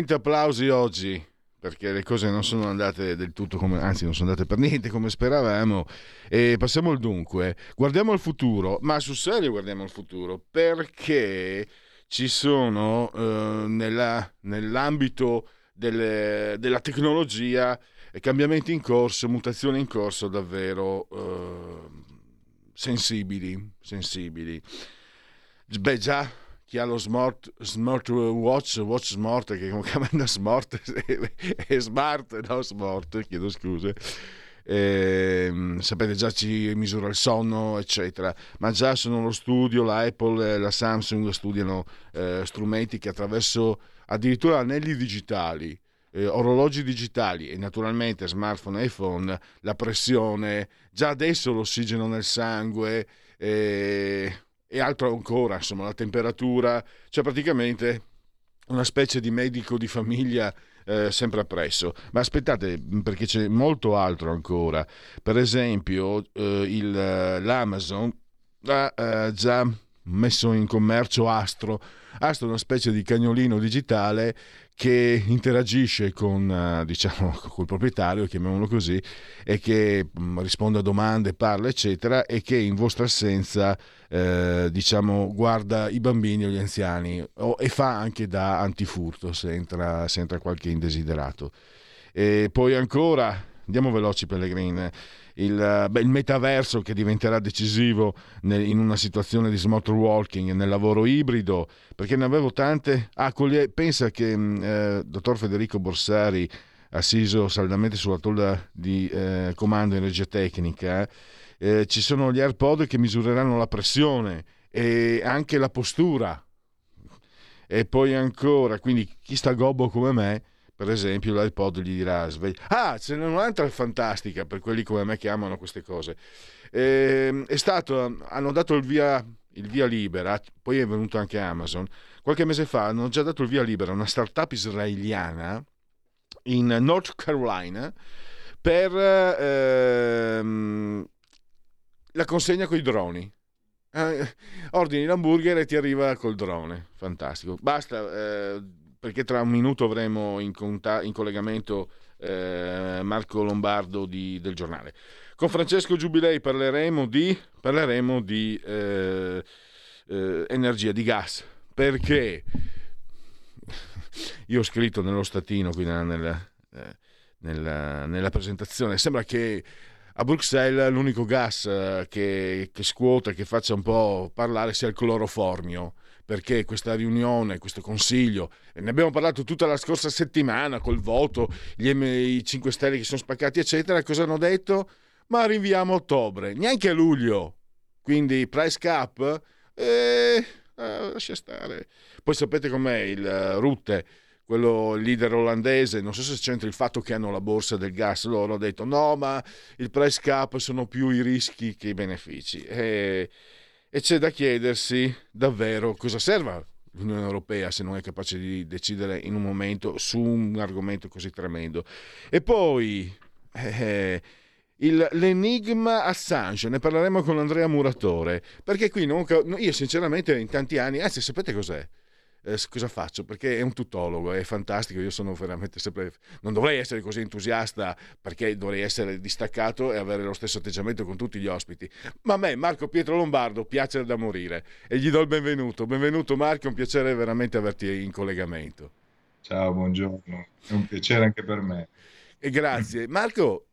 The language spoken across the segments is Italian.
Niente applausi oggi perché le cose non sono andate del tutto come, anzi non sono andate per niente come speravamo e passiamo al dunque, guardiamo al futuro, ma sul serio guardiamo al futuro perché ci sono eh, nella, nell'ambito delle, della tecnologia cambiamenti in corso, mutazioni in corso davvero eh, sensibili, sensibili. Beh già chi ha lo smart, smart watch, watch smart, che come chiamano smart, è smart, no smart, chiedo scuse. Eh, sapete già ci misura il sonno eccetera ma già sono lo studio la Apple e la Samsung studiano eh, strumenti che attraverso addirittura anelli digitali eh, orologi digitali e naturalmente smartphone e iPhone la pressione già adesso l'ossigeno nel sangue eh, e altro ancora, insomma, la temperatura, cioè praticamente una specie di medico di famiglia eh, sempre appresso. Ma aspettate, perché c'è molto altro ancora. Per esempio, eh, il, l'Amazon ha eh, già messo in commercio Astro. Astro è una specie di cagnolino digitale che interagisce con eh, diciamo col proprietario, chiamiamolo così, e che mm, risponde a domande, parla, eccetera, e che in vostra assenza eh, diciamo guarda i bambini o gli anziani o, e fa anche da antifurto se entra, se entra qualche indesiderato. E poi ancora, andiamo veloci Pellegrini il, beh, il metaverso che diventerà decisivo nel, in una situazione di smart working, nel lavoro ibrido, perché ne avevo tante. Ah, pensa che mm, eh, dottor Federico Borsari, assiso saldamente sulla tolla di eh, comando energia tecnica, eh, ci sono gli AirPod che misureranno la pressione e anche la postura. E poi ancora, quindi chi sta gobbo come me per esempio l'iPod gli dirà ah ce n'è un'altra fantastica per quelli come me che amano queste cose. Eh, stato hanno dato il via, il via libera poi è venuto anche Amazon. Qualche mese fa hanno già dato il via libera a una startup israeliana in North Carolina per ehm, la consegna con i droni. Eh, ordini l'hamburger e ti arriva col drone. Fantastico. Basta eh, perché tra un minuto avremo in, conta- in collegamento eh, Marco Lombardo di, del giornale. Con Francesco Giubilei parleremo di, parleremo di eh, eh, energia, di gas, perché? Io ho scritto nello statino qui nella, nella, eh, nella, nella presentazione, sembra che a Bruxelles l'unico gas eh, che, che scuota, che faccia un po' parlare sia il cloroformio perché questa riunione, questo consiglio, ne abbiamo parlato tutta la scorsa settimana col voto, gli M, i 5 Stelle che sono spaccati, eccetera, cosa hanno detto? Ma rinviamo a ottobre, neanche a luglio. Quindi price cap, eh, eh, lascia stare. Poi sapete com'è il Rutte, quello leader olandese, non so se c'entra il fatto che hanno la borsa del gas, loro hanno detto no, ma il price cap sono più i rischi che i benefici. E e c'è da chiedersi davvero cosa serva l'Unione Europea se non è capace di decidere in un momento su un argomento così tremendo. E poi eh, il, l'enigma Assange, ne parleremo con Andrea Muratore, perché qui non, io sinceramente in tanti anni, anzi sapete cos'è? Eh, cosa faccio? Perché è un tutologo, è fantastico, io sono veramente sempre... non dovrei essere così entusiasta perché dovrei essere distaccato e avere lo stesso atteggiamento con tutti gli ospiti. Ma a me, Marco Pietro Lombardo, piace da morire e gli do il benvenuto. Benvenuto Marco, è un piacere veramente averti in collegamento. Ciao, buongiorno, è un piacere anche per me. E grazie. Marco,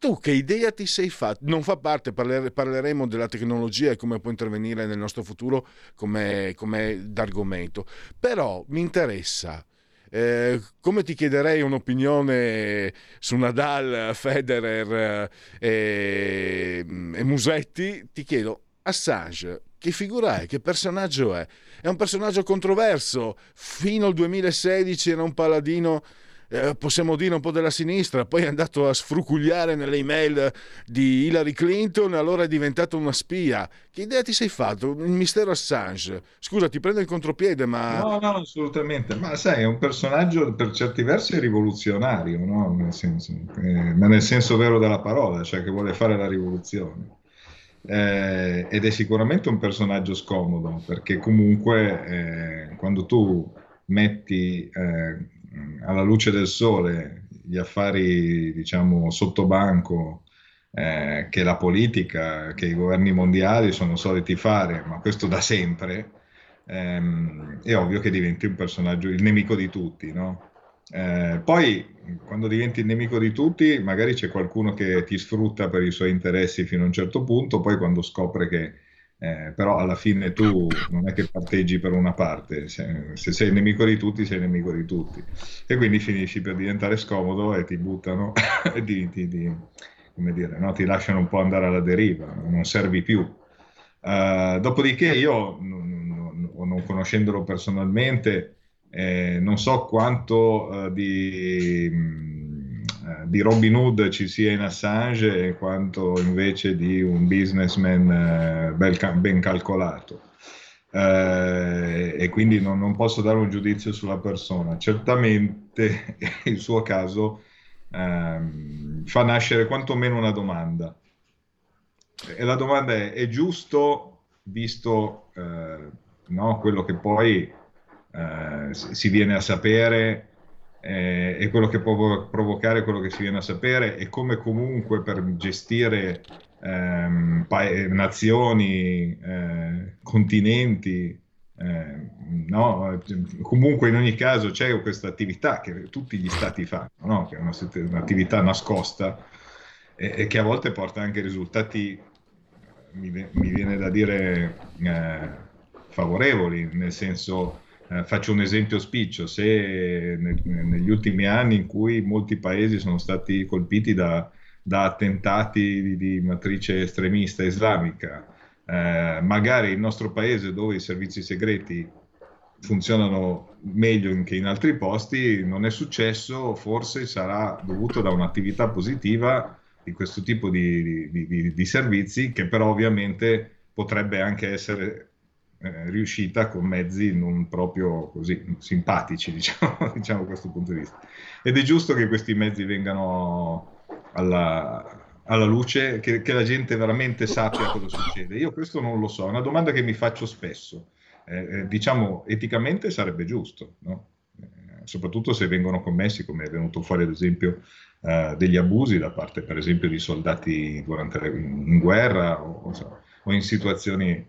tu che idea ti sei fatto? Non fa parte, parler- parleremo della tecnologia e come può intervenire nel nostro futuro come, come d'argomento, però mi interessa eh, come ti chiederei un'opinione su Nadal, Federer eh, e, e Musetti, ti chiedo Assange, che figura è? Che personaggio è? È un personaggio controverso. Fino al 2016 era un paladino eh, possiamo dire un po' della sinistra, poi è andato a sfrucugliare nelle email di Hillary Clinton, allora è diventato una spia. Che idea ti sei fatto? Il mistero Assange. Scusa, ti prendo in contropiede, ma... No, no, assolutamente. Ma sai, è un personaggio per certi versi rivoluzionario, no? nel senso, eh, ma nel senso vero della parola, cioè che vuole fare la rivoluzione. Eh, ed è sicuramente un personaggio scomodo perché comunque eh, quando tu metti eh, alla luce del sole gli affari, diciamo, sotto banco eh, che la politica, che i governi mondiali sono soliti fare, ma questo da sempre, ehm, è ovvio che diventi un personaggio, il nemico di tutti, no? Eh, poi, quando diventi il nemico di tutti, magari c'è qualcuno che ti sfrutta per i suoi interessi fino a un certo punto, poi quando scopre che eh, però alla fine tu non è che parteggi per una parte, se, se, sei nemico di tutti, sei nemico di tutti. E quindi finisci per diventare scomodo e ti buttano e ti, ti, ti, dire, no? ti lasciano un po' andare alla deriva, non servi più. Uh, dopodiché io, non, non, conoscendolo personalmente, eh, non so quanto uh, di di Robin Hood ci sia in Assange quanto invece di un businessman eh, ben calcolato. Eh, e quindi non, non, posso dare un giudizio sulla persona. Certamente il suo caso ehm, fa nascere quantomeno una domanda. E la domanda è, è giusto, visto eh, no, quello che poi eh, si viene a sapere, eh, e quello che può provocare quello che si viene a sapere e come comunque per gestire ehm, pa- nazioni, eh, continenti, eh, no? comunque in ogni caso c'è questa attività che tutti gli stati fanno, no? che è una, un'attività nascosta e, e, che a volte porta anche risultati, mi, mi viene da dire, eh, favorevoli, nel senso eh, faccio un esempio spiccio, se nel, negli ultimi anni in cui molti paesi sono stati colpiti da, da attentati di, di, matrice estremista islamica, eh, magari il nostro paese dove i servizi segreti funzionano meglio che in altri posti, non è successo, forse sarà dovuto da un'attività positiva di questo tipo di, di, di servizi che però ovviamente potrebbe anche essere eh, riuscita con mezzi non proprio così simpatici, diciamo, diciamo, da questo punto di vista. Ed è giusto che questi mezzi vengano alla, alla luce, che, che, la gente veramente sappia cosa succede. Io questo non lo so, è una domanda che mi faccio spesso. Eh, eh diciamo, eticamente sarebbe giusto, no? eh, soprattutto se vengono commessi, come è venuto fuori ad esempio, eh, degli abusi da parte per esempio di soldati durante in guerra o, o in situazioni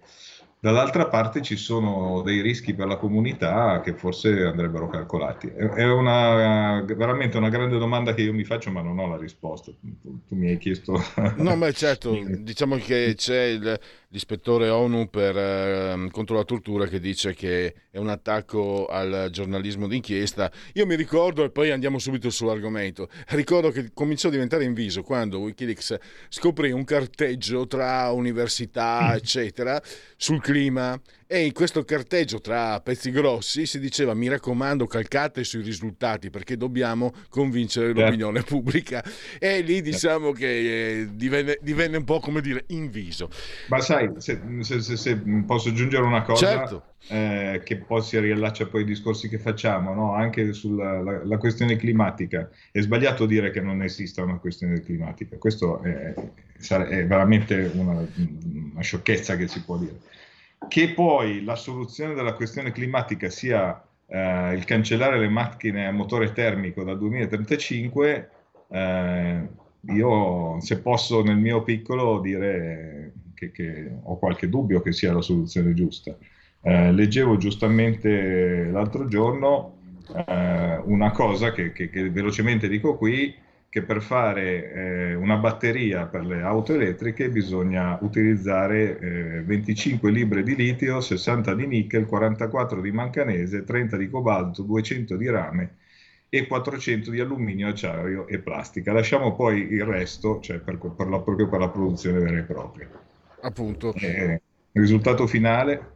Dall'altra parte ci sono dei rischi per la comunità che forse andrebbero calcolati. È una, veramente una grande domanda che io mi faccio, ma non ho la risposta. Tu, tu mi hai chiesto. No, ma certo, diciamo che c'è il, l'ispettore ONU per, eh, contro la tortura che dice che è un attacco al giornalismo d'inchiesta. Io mi ricordo, e poi andiamo subito sull'argomento, ricordo che cominciò a diventare inviso quando Wikileaks scoprì un carteggio tra università, eccetera, sul clima e in questo carteggio tra pezzi grossi si diceva mi raccomando calcate sui risultati perché dobbiamo convincere certo. l'opinione pubblica e lì diciamo che eh, divenne, divenne, un po' come dire inviso. Ma sai, se, se, se, se posso aggiungere una cosa certo. eh, che poi si riallaccia poi ai discorsi che facciamo, no? anche sulla la, la questione climatica, è sbagliato dire che non esista una questione climatica, questo è, è veramente una, una sciocchezza che si può dire che poi la soluzione della questione climatica sia eh, il cancellare le macchine a motore termico dal 2035, eh, io se posso nel mio piccolo dire che, che, ho qualche dubbio che sia la soluzione giusta. Eh, leggevo giustamente l'altro giorno eh, una cosa che, che, che velocemente dico qui, che per fare eh, una batteria per le auto elettriche bisogna utilizzare eh, 25 libre di litio, 60 di nickel, 44 di manganese, 30 di cobalto, 200 di rame e 400 di alluminio, acciaio e plastica. Lasciamo poi il resto, cioè per, per la, proprio per la produzione vera e propria. Appunto. Eh, risultato finale?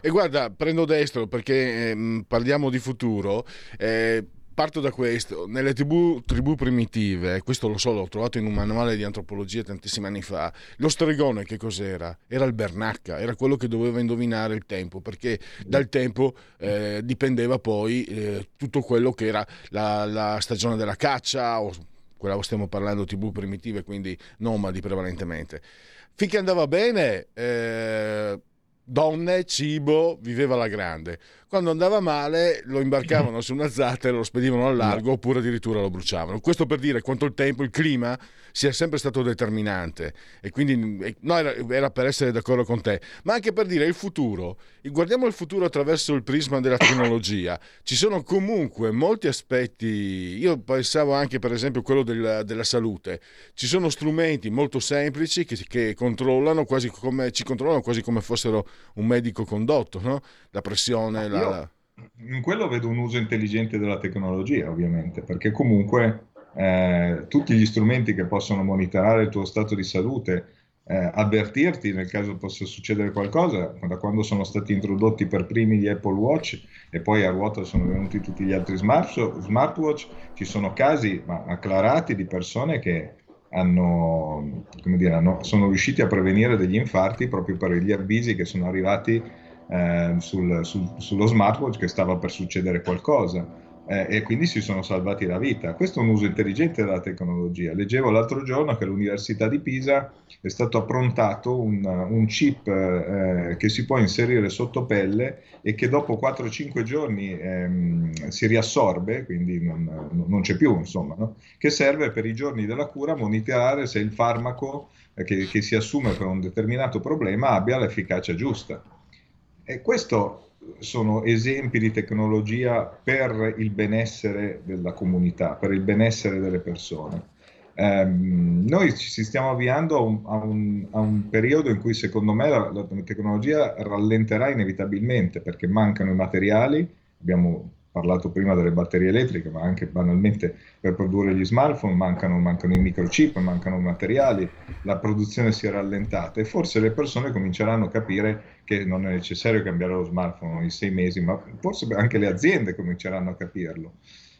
E guarda, prendo destro perché eh, parliamo di futuro. Eh, parto da questo, nelle tribù, tribù, primitive, questo lo so, l'ho trovato in un manuale di antropologia tantissimi anni fa, lo stregone che cos'era? Era il bernacca, era quello che doveva indovinare il tempo, perché dal tempo eh, dipendeva poi eh, tutto quello che era la, la, stagione della caccia, o quella stiamo parlando tribù primitive, quindi nomadi prevalentemente. Finché andava bene... Eh, donne, cibo, viveva la grande. Quando andava male lo imbarcavano su una zattera, lo spedivano al largo oppure addirittura lo bruciavano. Questo per dire quanto il tempo, il clima sia sempre stato determinante e quindi no, era, era, per essere d'accordo con te, ma anche per dire il futuro. Guardiamo il futuro attraverso il prisma della tecnologia. Ci sono comunque molti aspetti, io pensavo anche per esempio quello del, della salute, ci sono strumenti molto semplici che, che controllano quasi come, ci controllano quasi come fossero un medico condotto, no? la pressione, la, io in quello vedo un uso intelligente della tecnologia, ovviamente, perché comunque eh, tutti gli strumenti che possono monitorare il tuo stato di salute, eh, avvertirti nel caso possa succedere qualcosa, da quando sono stati introdotti per primi gli Apple Watch e poi a ruota sono venuti tutti gli altri smart, smartwatch, ci sono casi ma, acclarati di persone che hanno, dire, hanno, sono riusciti a prevenire degli infarti proprio per gli avvisi che sono arrivati eh, sul, sul, sullo smartwatch che stava per succedere qualcosa. Eh, e quindi si sono salvati la vita. Questo è un uso intelligente della tecnologia. Leggevo l'altro giorno che all'Università di Pisa è stato approntato un, un chip eh, che si può inserire sotto pelle e che dopo 4-5 giorni ehm, si riassorbe, quindi non, non c'è più, insomma, no? che serve per i giorni della cura monitorare se il farmaco eh, che, che si assume per un determinato problema abbia l'efficacia giusta. E questo sono esempi di tecnologia per il benessere della comunità, per il benessere delle persone. Eh, noi ci stiamo avviando a un, a, un, a un, periodo in cui secondo me la, la tecnologia rallenterà inevitabilmente perché mancano i materiali, abbiamo parlato prima delle batterie elettriche, ma anche banalmente per produrre gli smartphone mancano, mancano i microchip, mancano materiali, la produzione si è rallentata e forse le persone cominceranno a capire che non è necessario cambiare lo smartphone ogni sei mesi, ma forse anche le aziende cominceranno a capirlo.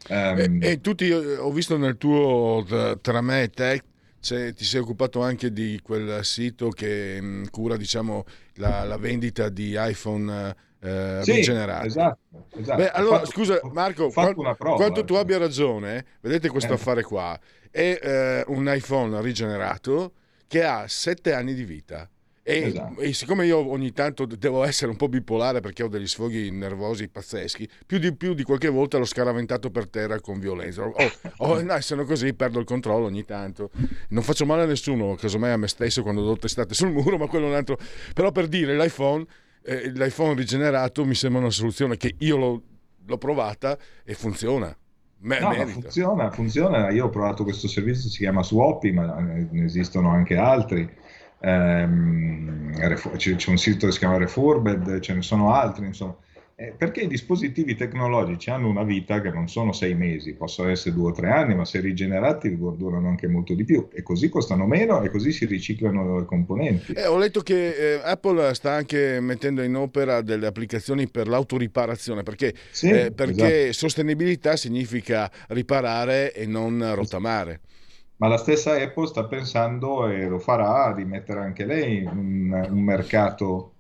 Um, e, e tutti, ho visto nel tuo Tramè Tech, ti sei occupato anche di quel sito che mh, mm, cura diciamo, la, la, vendita di iPhone eh, sì, rigenerati. Esatto, esatto. Beh, allora, fatto, scusa Marco, quanto, prova, quanto tu abbia ragione, vedete questo eh. affare qua, è eh, un iPhone rigenerato che ha sette anni di vita. E, esatto. e, siccome io ogni tanto devo essere un po' bipolare perché ho degli sfoghi nervosi pazzeschi, più di, più di qualche volta l'ho scaraventato per terra con violenza. Oh, oh, no, sono così, perdo il controllo ogni tanto. Non faccio male a nessuno, casomai a me stesso quando do testate sul muro, ma quello è un altro. Però per dire, l'iPhone eh, l'iPhone rigenerato mi sembra una soluzione che io l'ho, l'ho provata e funziona. Me- no, funziona, funziona. Io ho provato questo servizio, si chiama Swappy, ma ne esistono anche altri. C'è, c'è un sito che si chiama Reforbed, ce ne sono altri, insomma. Eh, perché i dispositivi tecnologici hanno una vita che non sono sei mesi, possono essere due o tre anni, ma se rigenerati durano anche molto di più e così costano meno e così si riciclano le componenti. Eh, ho letto che eh, Apple sta anche mettendo in opera delle applicazioni per l'autoriparazione, perché, sì, eh, perché esatto. sostenibilità significa riparare e non rottamare. Ma la stessa Apple sta pensando e lo farà di mettere anche lei un, un mercato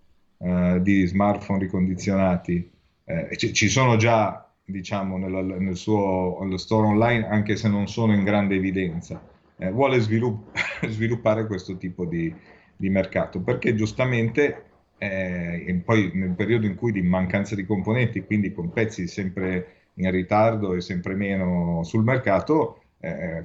eh, di smartphone ricondizionati. Eh, ci, ci, sono già, diciamo, nel, nel suo store online, anche se non sono in grande evidenza. Eh, vuole svilupp- sviluppare questo tipo di, di, mercato perché giustamente eh, poi nel periodo in cui di mancanza di componenti, quindi con pezzi sempre in ritardo e sempre meno sul mercato, eh,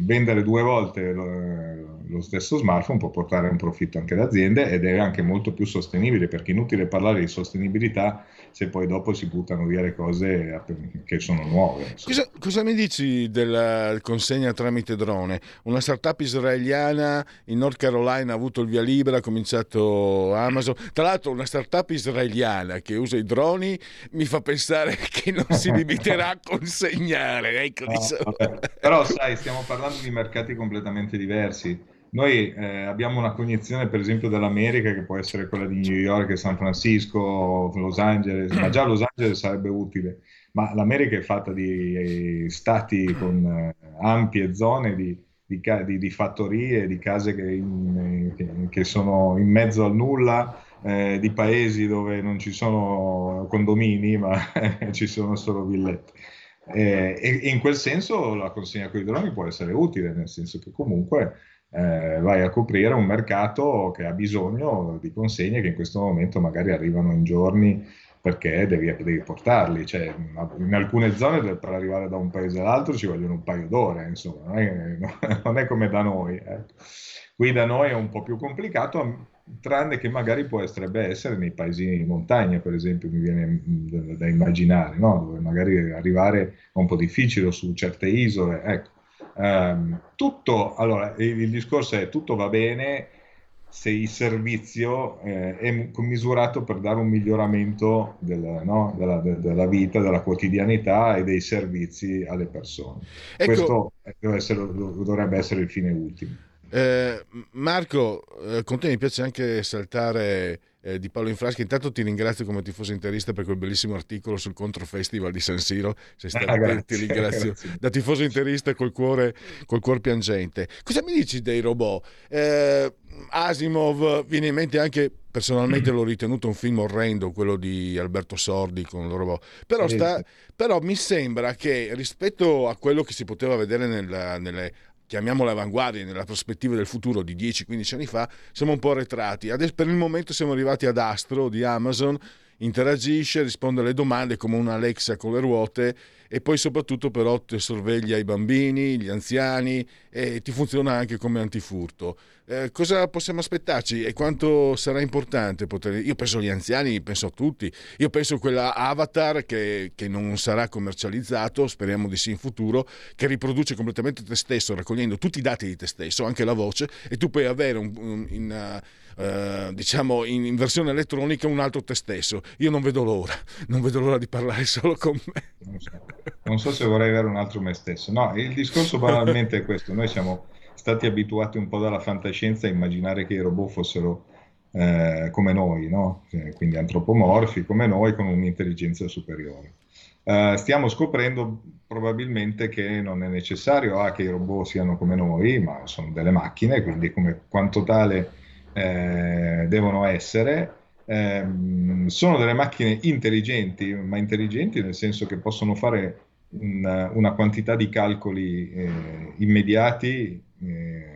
vendere due volte lo, lo, stesso smartphone può portare un profitto anche alle aziende ed è anche molto più sostenibile perché è inutile parlare di sostenibilità se poi dopo si buttano via le cose che sono nuove. Cosa, cosa, mi dici della consegna tramite drone? Una startup israeliana in North Carolina ha avuto il via libera, ha cominciato Amazon. Tra l'altro una startup israeliana che usa i droni mi fa pensare che non si limiterà a consegnare. Ecco, no, diciamo. Però sai, stiamo parlando di mercati completamente diversi. Noi eh, abbiamo una cognizione, per esempio, dell'America che può essere quella di New York, San Francisco, Los Angeles, ma già Los Angeles sarebbe utile. Ma l'America è fatta di eh, stati con eh, ampie zone di, di, di, di, fattorie, di case che, in, che, che, sono in mezzo al nulla, eh, di paesi dove non ci sono condomini, ma ci sono solo villette. Eh, e, in quel senso la consegna con i droni può essere utile, nel senso che comunque eh, vai a coprire un mercato che ha bisogno di consegne che in questo momento magari arrivano in giorni perché devi, devi portarli. Cioè, in alcune zone per arrivare da un paese all'altro ci vogliono un paio d'ore, insomma, non è, non è come da noi. Eh. Qui da noi è un po' più complicato, tranne che magari potrebbe essere nei paesi di montagna, per esempio, mi viene da immaginare, no? dove magari arrivare è un po' difficile su certe isole. Ecco. Um, tutto, allora, il, il, discorso è tutto va bene se il servizio eh, è commisurato per dare un miglioramento del, no? della, de, della, vita, della quotidianità e dei servizi alle persone. Ecco. Questo essere, dovrebbe essere il fine ultimo. Eh, Marco, eh, con te mi piace anche saltare eh, di Paolo Infraschi. Intanto ti ringrazio come tifoso interista per quel bellissimo articolo sul Contro Festival di San Siro. Sei stato, ah, grazie, ti ringrazio grazie. da tifoso interista col cuore, col cuore piangente. Cosa mi dici dei robot? Eh, Asimov viene in mente anche personalmente l'ho ritenuto un film orrendo quello di Alberto Sordi con il robot però, sta, però mi sembra che rispetto a quello che si poteva vedere nella, nelle chiamiamole avanguardie nella prospettiva del futuro di 10-15 anni fa, siamo un po' arretrati. Adesso per il momento siamo arrivati ad Astro di Amazon, interagisce, risponde alle domande come una Alexa con le ruote e poi soprattutto però sorveglia i bambini, gli anziani e ti funziona anche come antifurto. Eh, cosa possiamo aspettarci e quanto sarà importante poter... Io penso agli anziani, penso a tutti, io penso a quella avatar che, che non sarà commercializzato, speriamo di sì in futuro, che riproduce completamente te stesso, raccogliendo tutti i dati di te stesso, anche la voce, e tu puoi avere un, un, in, uh, diciamo in, in, versione elettronica un altro te stesso. Io non vedo l'ora, non vedo l'ora di parlare solo con me. Non so, non so se vorrei avere un altro me stesso. No, il discorso banalmente è questo. Noi siamo stati abituati un po' dalla fantascienza a immaginare che i robot fossero eh, come noi, no? quindi antropomorfi come noi con un'intelligenza superiore. Uh, stiamo scoprendo probabilmente che non è necessario ah, che i robot siano come noi, ma sono delle macchine, quindi come quanto tale eh, devono essere. Eh, sono delle macchine intelligenti, ma intelligenti nel senso che possono fare una, una quantità di calcoli eh, immediati eh,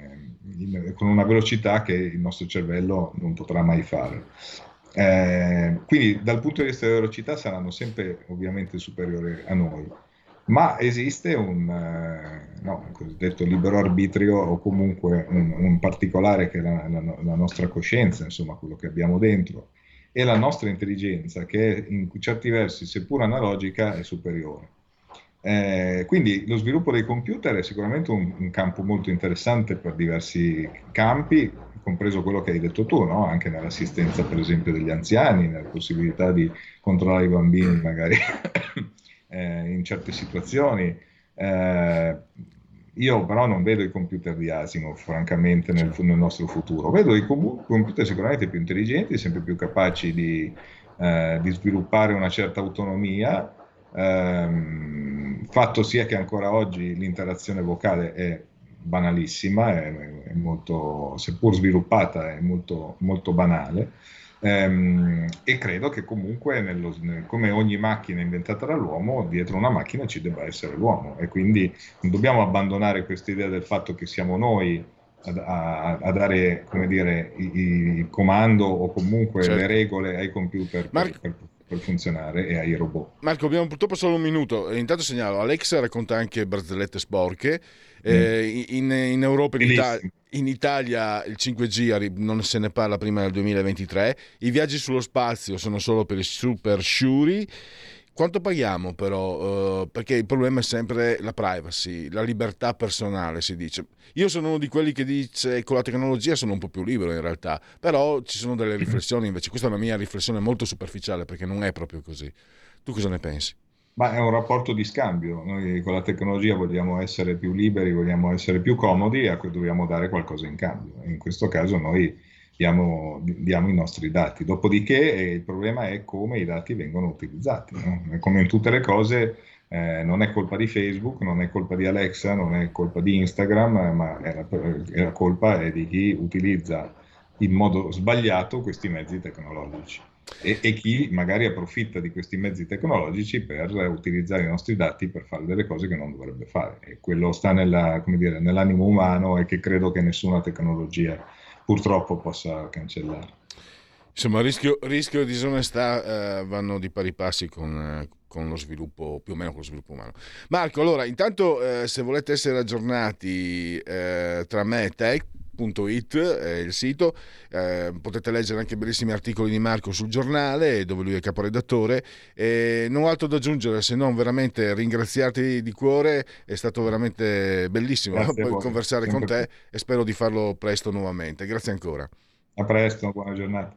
in, con una velocità che il nostro cervello non potrà mai fare. Eh, quindi dal punto di vista della velocità saranno sempre ovviamente superiori a noi, ma esiste un, eh, no, cosiddetto libero arbitrio o comunque un, un particolare che è la, la, la, nostra coscienza, insomma quello che abbiamo dentro, e la nostra intelligenza che in certi versi, seppur analogica, è superiore. Eh, quindi lo sviluppo dei computer è sicuramente un, un, campo molto interessante per diversi campi, compreso quello che hai detto tu, no? anche nell'assistenza per esempio degli anziani, nella possibilità di controllare i bambini magari eh, in certe situazioni. Eh, io però non vedo i computer di Asimov, francamente, nel, nel nostro futuro. Vedo i com- computer sicuramente più intelligenti, sempre più capaci di, eh, di sviluppare una certa autonomia, Ehm, fatto sia che ancora oggi l'interazione vocale è banalissima, è, è molto, seppur sviluppata, è molto, molto banale. Ehm, e credo che comunque, nello, nel, come ogni macchina inventata dall'uomo, dietro una macchina ci debba essere l'uomo e quindi non dobbiamo abbandonare questa idea del fatto che siamo noi a, a, dare come dire, il, comando o comunque certo. le regole ai computer. Mar- per, per funzionare e ai robot. Marco, abbiamo purtroppo solo un minuto. Intanto segnalo, Alexa racconta anche barzellette sporche. Mm. Eh, in, in, Europa, in, Ita- in, Italia, il 5G non se ne parla prima del 2023. I viaggi sullo spazio sono solo per i super sciuri. Quanto paghiamo però? Uh, perché il problema è sempre la privacy, la libertà personale, si dice. Io sono uno di quelli che dice con la tecnologia sono un po' più libero in realtà, però ci sono delle riflessioni invece. Questa è una mia riflessione molto superficiale perché non è proprio così. Tu cosa ne pensi? Ma è un rapporto di scambio. Noi con la tecnologia vogliamo essere più liberi, vogliamo essere più comodi e a cui dobbiamo dare qualcosa in cambio. In questo caso noi diamo, diamo, i nostri dati. Dopodiché eh, il problema è come i dati vengono utilizzati. No? Come in tutte le cose, eh, non è colpa di Facebook, non è colpa di Alexa, non è colpa di Instagram, ma è la, è la colpa è di chi utilizza in modo sbagliato questi mezzi tecnologici. E, e, chi magari approfitta di questi mezzi tecnologici per utilizzare i nostri dati per fare delle cose che non dovrebbe fare. E quello sta nella, dire, nell'animo umano e che credo che nessuna tecnologia purtroppo possa cancellare. Insomma, rischio, rischio e disonestà eh, vanno di pari passi con, eh, con, lo sviluppo, più o meno con lo sviluppo umano. Marco, allora, intanto eh, se volete essere aggiornati eh, tra me e te, It è il sito, eh, potete leggere anche bellissimi articoli di Marco sul giornale dove lui è caporedattore e non ho altro da aggiungere se non veramente ringraziarti di cuore, è stato veramente bellissimo conversare con te e spero di farlo presto nuovamente. Grazie ancora. A presto, buona giornata.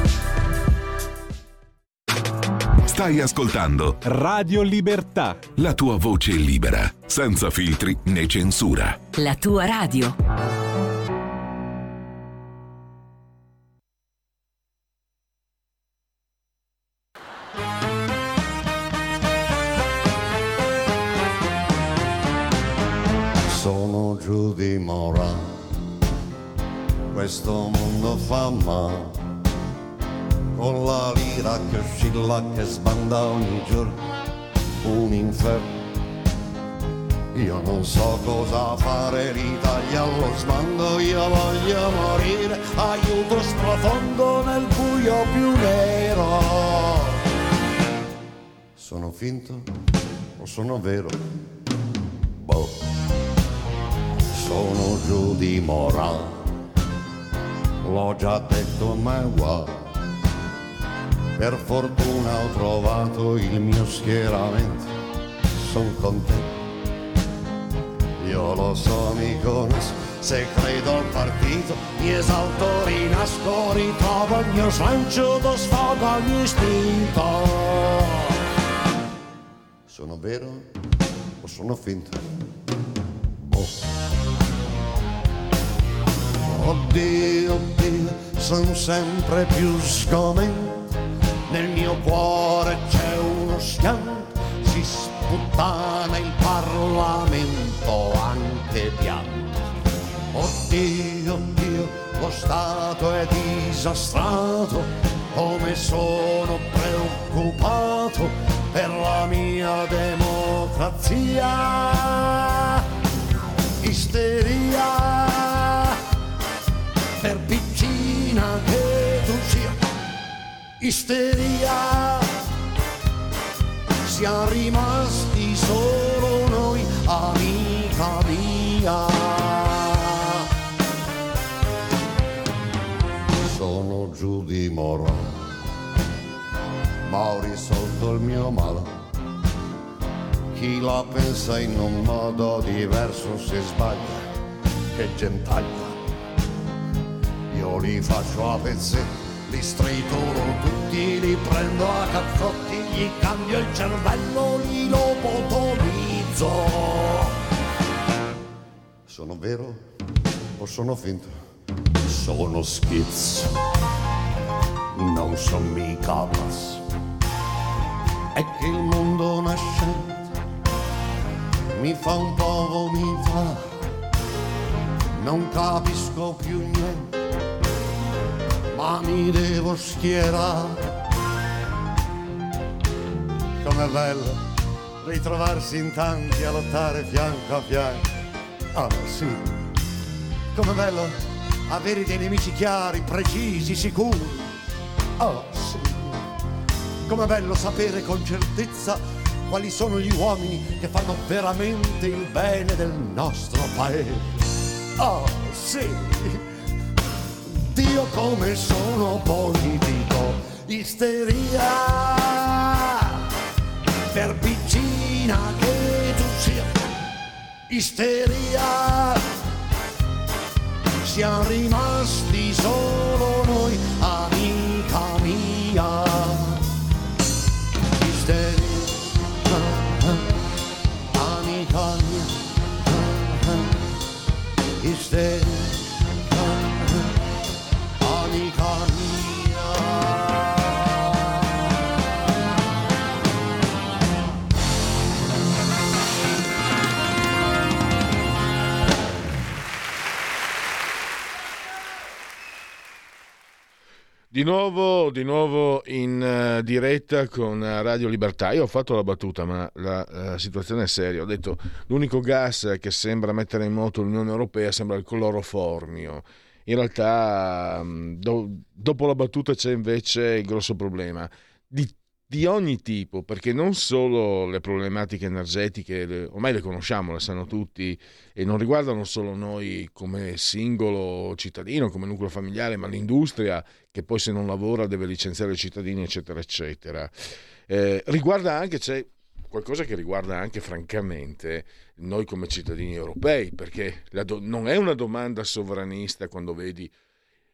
Stai ascoltando Radio Libertà. La tua voce libera, senza filtri né censura. La tua radio. Sono giù di Mora, questo mondo fa male con la lira che oscilla, che sbanda ogni giorno, un inferno. Io non so cosa fare, l'Italia allo sbando, io voglio morire, aiuto sprofondo nel buio più nero. Sono finto o sono vero? Boh, sono giù di morale, l'ho già detto ma guarda per fortuna ho trovato il mio schieramento, son contento. Io lo so, mi conosco, se credo al partito, mi esalto, rinasco, ritrovo il mio slancio, do sfogo ogni istinto. Sono vero o sono finto? Boh. Oddio, oddio, sono sempre più sgomento sputtana il Parlamento anche pianto. Oddio, oddio, lo Stato è disastrato, come sono preoccupato per la mia democrazia. Isteria per piccina che tu sia isteria. Siamo rimasti solo noi, amica mia. Sono giù di moro, ma ho risolto il mio male. Chi la pensa in un modo diverso si sbaglia, che gentaglia. Io li faccio a pezzetti li strituro tutti, li prendo a cazzotti, gli cambio il cervello, li lobotomizzo. Sono vero o sono finto? Sono schizzo, non sono mica pazzo. è che il mondo nascente mi fa un po' vomitare, non capisco più niente, ma mi devo schierare. Com'è bello ritrovarsi in tanti a lottare fianco a fianco. Ah sì, com'è bello avere dei nemici chiari, precisi, sicuri. Oh sì, com'è bello sapere con certezza quali sono gli uomini che fanno veramente il bene del nostro paese. Oh sì, Dio come sono politico, isteria. Per piccina che tu sia, isteria, siamo rimasti solo noi, Di nuovo, di nuovo in eh, diretta con eh, Radio Libertà. Io ho fatto la battuta, ma la, la situazione è seria. Ho detto l'unico gas che sembra mettere in moto l'Unione Europea sembra il cloroformio. In realtà, mh, do- dopo la battuta c'è invece il grosso problema di, di ogni tipo, perché non solo le problematiche energetiche, le- ormai le conosciamo, le sanno tutti, e non riguardano solo noi come singolo cittadino, come nucleo familiare, ma l'industria che poi se non lavora deve licenziare i cittadini, eccetera, eccetera. Eh, riguarda anche, c'è qualcosa che riguarda anche francamente noi come cittadini europei, perché do- non è una domanda sovranista quando vedi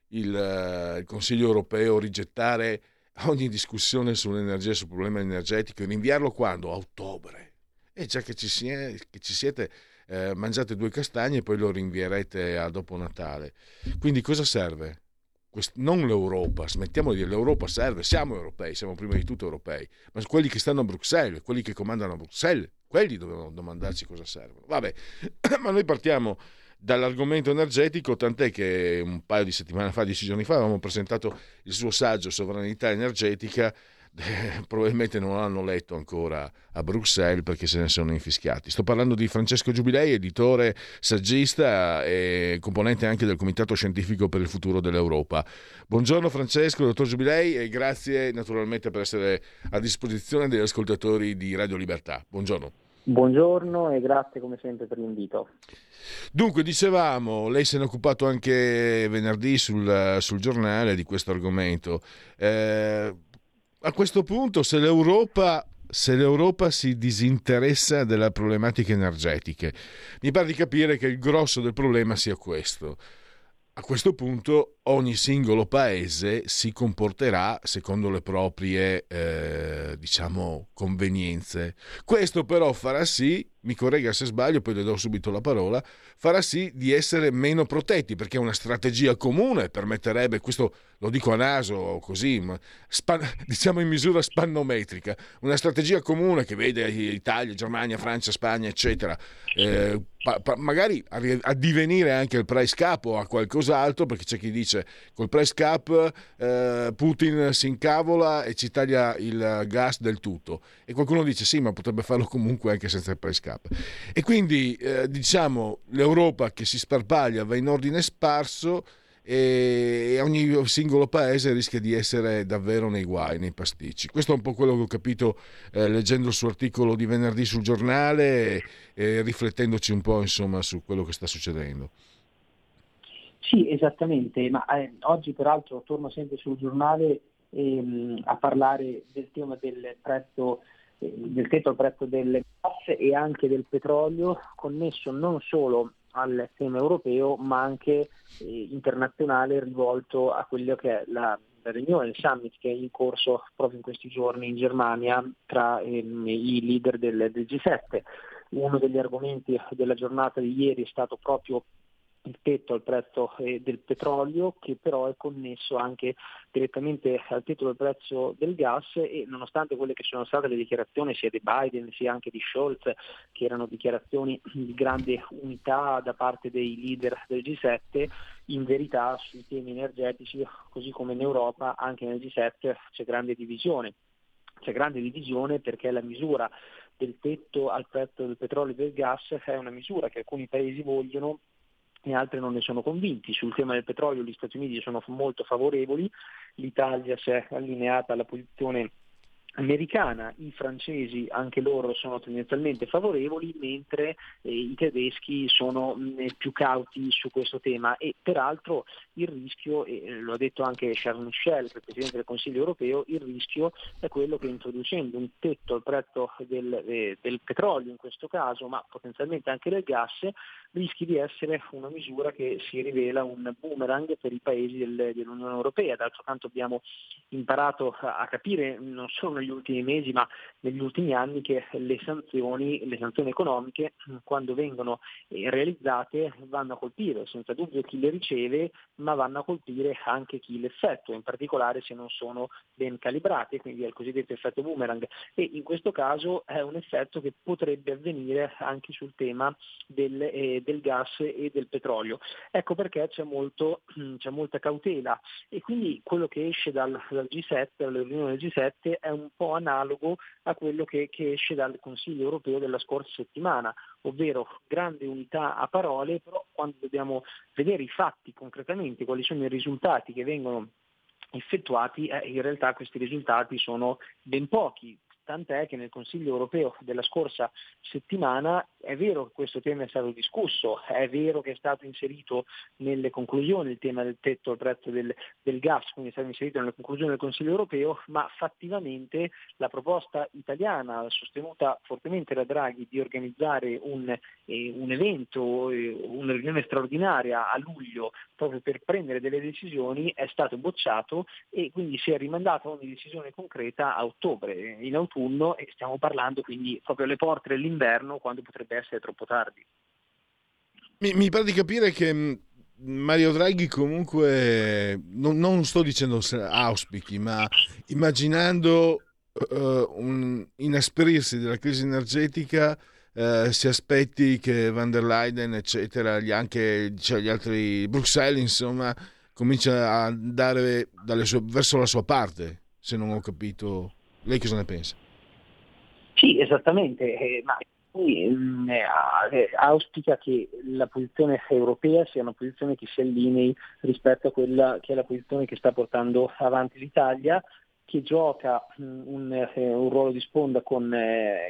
il, eh, il Consiglio europeo rigettare ogni discussione sull'energia, sul problema energetico, rinviarlo quando? A ottobre. E già che ci, si è- che ci siete, eh, mangiate due castagne e poi lo rinvierete a dopo Natale. Quindi cosa serve? Quest- non l'Europa, smettiamo di dire l'Europa serve, siamo europei, siamo prima di tutto europei, ma quelli che stanno a Bruxelles, quelli che comandano a Bruxelles, quelli dovevano domandarci cosa servono. Vabbè, ma noi partiamo dall'argomento energetico, tant'è che un paio di settimane fa, dieci giorni fa, avevamo presentato il suo saggio Sovranità energetica. Eh, probabilmente non l'hanno letto ancora a Bruxelles perché se ne sono infischiati. Sto parlando di Francesco Giubilei, editore, saggista e componente anche del Comitato Scientifico per il Futuro dell'Europa. Buongiorno Francesco, dottor Giubilei e grazie naturalmente per essere a disposizione degli ascoltatori di Radio Libertà. Buongiorno. Buongiorno e grazie come sempre per l'invito. Dunque, dicevamo, lei se ne è occupato anche venerdì sul, sul giornale di questo argomento. Eh, a questo punto, se l'Europa, se l'Europa si disinteressa delle problematiche energetiche, mi pare di capire che il grosso del problema sia questo. A questo punto ogni singolo paese si comporterà secondo le proprie, eh, diciamo, convenienze. Questo però farà sì, mi corregga se sbaglio, poi le do subito la parola, farà sì di essere meno protetti perché una strategia comune permetterebbe, questo lo dico a naso così, ma span- diciamo in misura spannometrica, una strategia comune che vede Italia, Germania, Francia, Spagna, eccetera, eh, pa- pa- magari a, a divenire anche il price cap o a qualcos'altro, perché c'è chi dice col price cap eh, Putin si incavola e ci taglia il gas del tutto. E qualcuno dice sì, ma potrebbe farlo comunque anche senza il price cap. E quindi eh, diciamo l'Europa che si sparpaglia va in ordine sparso e ogni singolo paese rischia di essere davvero nei guai, nei pasticci. Questo è un po' quello che ho capito eh, leggendo il suo articolo di venerdì sul giornale e, e riflettendoci un po' insomma su quello che sta succedendo. Sì, esattamente, ma eh, oggi peraltro torno sempre sul giornale ehm, a parlare del tema del prezzo, del tetto al prezzo del gas e anche del petrolio, connesso non solo al tema europeo ma anche eh, internazionale rivolto a quello che è la, la riunione, il summit che è in corso proprio in questi giorni in Germania tra ehm, i leader del, del G7. Uno degli argomenti della giornata di ieri è stato proprio il tetto al prezzo eh, del petrolio che però è connesso anche direttamente al tetto del prezzo del gas e nonostante quelle che sono state le dichiarazioni sia di Biden sia anche di Scholz che erano dichiarazioni di grande unità da parte dei leader del G7 in verità sui temi energetici così come in Europa anche nel G7 c'è grande divisione. C'è grande divisione perché la misura del tetto al prezzo del petrolio e del gas è una misura che alcuni paesi vogliono e altri non ne sono convinti. Sul tema del petrolio gli Stati Uniti sono molto favorevoli, l'Italia si è allineata alla posizione americana, i francesi anche loro sono tendenzialmente favorevoli, mentre eh, i tedeschi sono mh, più cauti su questo tema e peraltro il rischio, e eh, lo ha detto anche Charles Michel, il Presidente del Consiglio europeo, il rischio è quello che introducendo un tetto al prezzo del, eh, del petrolio in questo caso, ma potenzialmente anche del gas, rischi di essere una misura che si rivela un boomerang per i paesi del, dell'Unione Europea. D'altro canto abbiamo imparato a, a capire non solo negli ultimi mesi ma negli ultimi anni che le sanzioni, le sanzioni economiche quando vengono eh, realizzate vanno a colpire senza dubbio chi le riceve ma vanno a colpire anche chi le effettua, in particolare se non sono ben calibrate, quindi è il cosiddetto effetto boomerang e in questo caso è un effetto che potrebbe avvenire anche sul tema del, eh, del gas e del petrolio. Ecco perché c'è, molto, c'è molta cautela e quindi quello che esce dal, dal G7, dalla riunione del G7 è un po' analogo a quello che, che esce dal Consiglio europeo della scorsa settimana, ovvero grande unità a parole, però quando dobbiamo vedere i fatti concretamente, quali sono i risultati che vengono effettuati, eh, in realtà questi risultati sono ben pochi, tant'è che nel Consiglio europeo della scorsa settimana è vero che questo tema è stato discusso, è vero che è stato inserito nelle conclusioni il tema del tetto al prezzo del, del gas, quindi è stato inserito nelle conclusioni del Consiglio europeo, ma fattivamente la proposta italiana, sostenuta fortemente da Draghi, di organizzare un, eh, un evento, eh, una riunione straordinaria a luglio proprio per prendere delle decisioni, è stato bocciato e quindi si è rimandata ogni decisione concreta a ottobre. In autunno autunno e stiamo parlando quindi proprio alle porte dell'inverno quando potrebbe essere troppo tardi. Mi, mi pare di capire che mm, Mario Draghi comunque, non, non sto dicendo auspichi, ma immaginando uh, un inasperirsi della crisi energetica, uh, si aspetti che van der Leyen, eccetera, gli, anche cioè gli altri, Bruxelles, insomma, comincia a andare sue, verso la sua parte, se non ho capito. Lei cosa ne pensa? Sì, esattamente, eh, ma mm, eh, eh, auspica che la posizione europea sia una posizione che si allinei rispetto a quella che è la posizione che sta portando avanti l'Italia, che gioca mm, un, eh, un, ruolo di sponda con,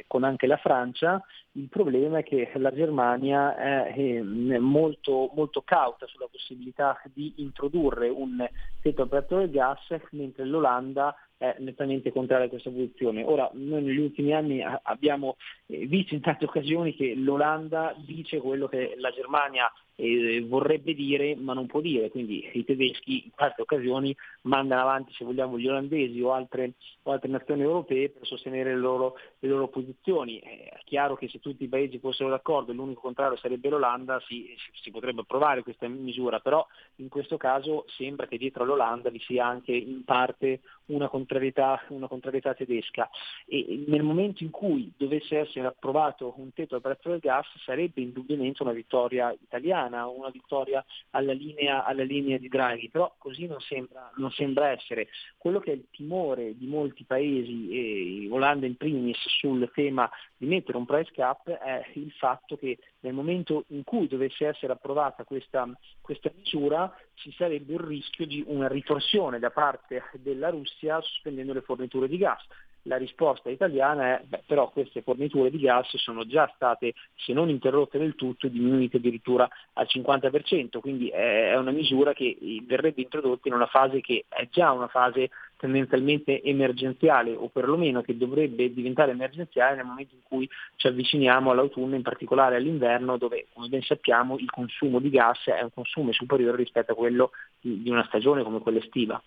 con, anche la Francia, il problema è che la Germania è, molto, molto, cauta sulla possibilità di introdurre un tetto al prezzo del gas, mentre l'Olanda è nettamente contraria a questa posizione. Ora, noi negli ultimi anni abbiamo eh, visto in tante occasioni che l'Olanda dice quello che la Germania eh, vorrebbe dire ma non può dire, quindi i tedeschi in tante occasioni mandano avanti se vogliamo gli olandesi o altre, o altre nazioni europee per sostenere le loro, le loro posizioni. È chiaro che se tutti i paesi fossero d'accordo e l'unico contrario sarebbe l'Olanda si, si potrebbe approvare questa misura, però in questo caso sembra che dietro all'Olanda vi sia anche in parte una contrarietà, una contrarietà tedesca e nel momento in cui dovesse essere approvato un tetto al prezzo del gas sarebbe indubbiamente una vittoria italiana, una vittoria alla linea, alla linea di Draghi, però così non sembra, non sembra, essere. Quello che è il timore di molti paesi, e Olanda in primis, sul tema di mettere un price cap è il fatto che nel momento in cui dovesse essere approvata questa, questa misura ci sarebbe il rischio di una ritorsione da parte della Russia sospendendo le forniture di gas. La risposta italiana è beh, però queste forniture di gas sono già state, se non interrotte del tutto, diminuite addirittura al 50%, quindi è una misura che verrebbe introdotta in una fase che è già una fase tendenzialmente emergenziale o perlomeno che dovrebbe diventare emergenziale nel momento in cui ci avviciniamo all'autunno, in particolare all'inverno, dove come ben sappiamo il consumo di gas è un consumo superiore rispetto a quello di una stagione come quella estiva.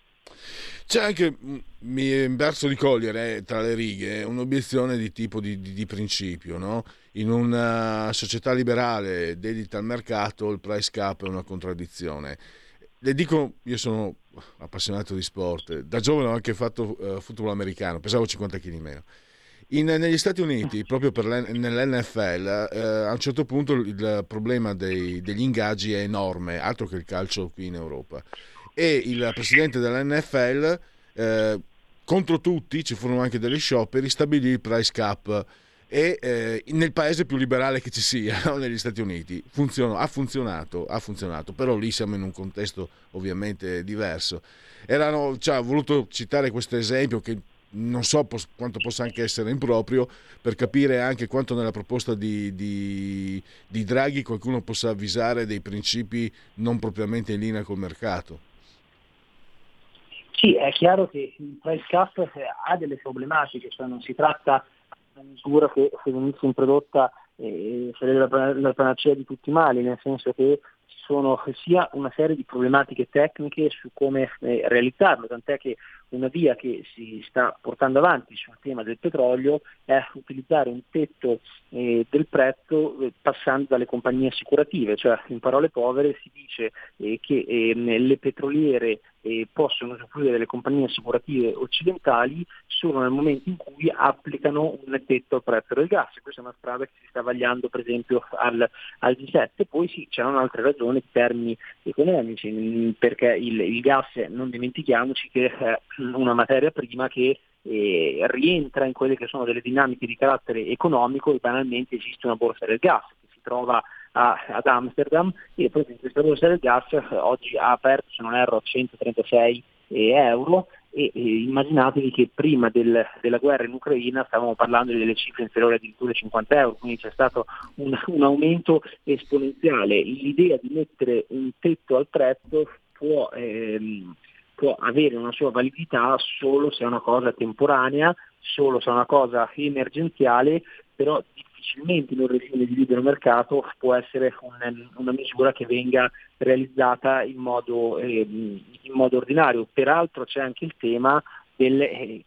C'è anche, mi è verso di cogliere eh, tra le righe, un'obiezione di tipo di, di, di principio, no? In una società liberale dedita al mercato il price cap è una contraddizione. Le dico, io sono appassionato di sport, da giovane ho anche fatto uh, football americano, pesavo 50 kg in meno. In, negli Stati Uniti, proprio nell'NFL, eh, a un certo punto il problema dei, degli ingaggi è enorme, altro che il calcio qui in Europa e il presidente dell'NFL eh, contro tutti, ci furono anche degli scioperi, stabilì il price cap e eh, nel paese più liberale che ci sia, negli Stati Uniti. Funzionò, ha, funzionato, ha funzionato, però lì siamo in un contesto ovviamente diverso. Erano, cioè, ho voluto citare questo esempio che non so pos- quanto possa anche essere improprio, per capire anche quanto nella proposta di, di, di Draghi qualcuno possa avvisare dei principi non propriamente in linea col mercato. Sì, è chiaro che il price cap eh, ha delle problematiche, cioè non si tratta di una misura che se venisse introdotta eh, sarebbe la, la panacea di tutti i mali, nel senso che ci sono sia una serie di problematiche tecniche su come eh, realizzarlo, tant'è che una via che si sta portando avanti sul tema del petrolio è utilizzare un tetto eh, del prezzo eh, passando dalle compagnie assicurative, cioè in parole povere si dice eh, che ehm, le petroliere eh, possono usufruire delle compagnie assicurative occidentali solo nel momento in cui applicano un tetto al prezzo del gas. Questa è una strada che si sta vagliando per esempio al, al G7. Poi sì, c'erano altre ragioni in termini economici, mm, perché il, il gas, non dimentichiamoci che è una materia prima che eh, rientra in quelle che sono delle dinamiche di carattere economico e banalmente esiste una borsa del gas che si trova a, ad Amsterdam e in questa borsa del gas eh, oggi ha aperto, se non erro, 136 eh, euro e, e immaginatevi che prima del, della guerra in Ucraina stavamo parlando di delle cifre inferiori addirittura ai 50 euro, quindi c'è stato un, un aumento esponenziale. L'idea di mettere un tetto al prezzo può, ehm, può avere una sua validità solo se è una cosa temporanea, solo se è una cosa emergenziale, però difficilmente in un regime di libero mercato può essere un, una misura che venga realizzata in modo, eh, in modo, ordinario. Peraltro c'è anche il tema del, eh,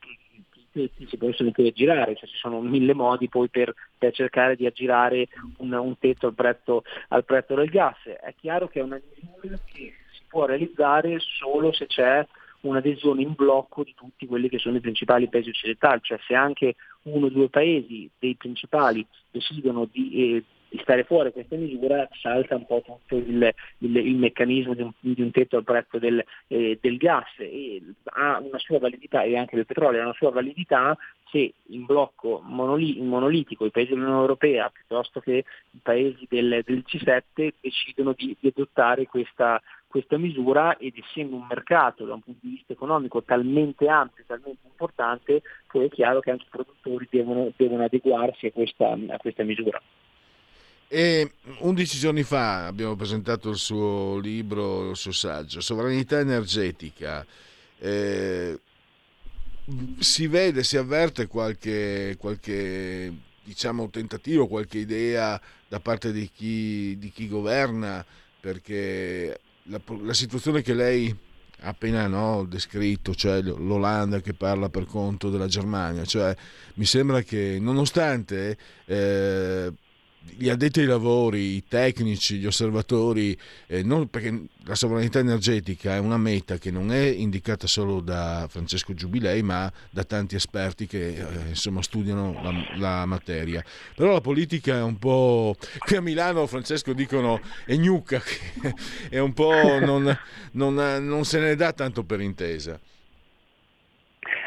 si possono anche aggirare, cioè ci sono mille modi poi per, per cercare di aggirare un, un tetto al prezzo, al prezzo, del gas. È chiaro che è una misura che può realizzare solo se c'è un'adesione in blocco di tutti quelli che sono i principali paesi occidentali, cioè se anche uno o due paesi dei principali decidono di, eh, di stare fuori questa misura salta un po' tutto il, il, il meccanismo di un, di un, tetto al prezzo del, eh, del, gas. E ha una sua validità e anche del petrolio ha una sua validità se in blocco monoli, monolitico i paesi dell'Unione Europea piuttosto che i paesi del, del G7 decidono di, di adottare questa, questa misura ed essendo un mercato da un punto di vista economico talmente ampio, talmente importante, poi è chiaro che anche i produttori devono, devono adeguarsi a questa, a questa misura. E 11 giorni fa abbiamo presentato il suo libro, il suo saggio, Sovranità energetica. Eh, si vede, si avverte qualche, qualche diciamo, tentativo, qualche idea da parte di chi, di chi governa, perché la, la situazione che lei ha appena no, descritto, cioè l'Olanda che parla per conto della Germania, cioè mi sembra che nonostante eh, gli addetti ai lavori, i tecnici, gli osservatori, eh, non, perché la sovranità energetica è una meta che non è indicata solo da Francesco Giubilei, ma da tanti esperti che eh, insomma, studiano la, la, materia. Però la politica è un po'. Qui a Milano, Francesco, dicono è gnucca, è un po'. Non, non, non se ne dà tanto per intesa.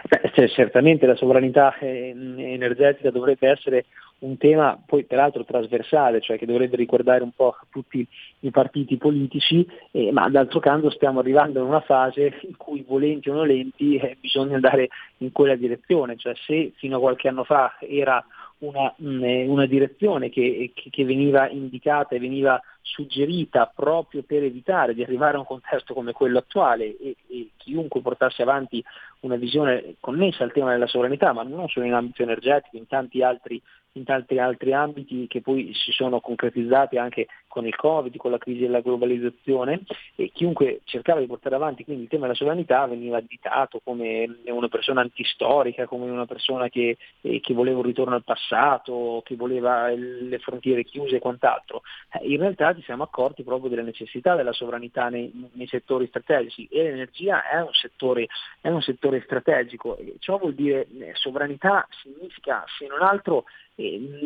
Beh, cioè, certamente la sovranità eh, energetica dovrebbe essere un tema poi peraltro trasversale, cioè che dovrebbe riguardare un po' tutti i partiti politici, eh, ma d'altro canto stiamo arrivando in una fase in cui volenti o nolenti eh, bisogna andare in quella direzione, cioè se fino a qualche anno fa era una, mh, mm, eh, una direzione che, che, veniva indicata e veniva suggerita proprio per evitare di arrivare a un contesto come quello attuale e, e chiunque portasse avanti una visione connessa al tema della sovranità, ma non solo in ambito energetico, in tanti altri in tanti altri ambiti che poi si sono concretizzati anche con il Covid, con la crisi della globalizzazione e chiunque cercava di portare avanti quindi il tema della sovranità veniva additato come una persona antistorica, come una persona che, eh, che voleva un ritorno al passato, che voleva le frontiere chiuse e quant'altro. Eh, in realtà ci siamo accorti proprio della necessità della sovranità nei, nei settori strategici e l'energia è un settore, è un settore strategico. Ciò vuol dire eh, sovranità significa se non altro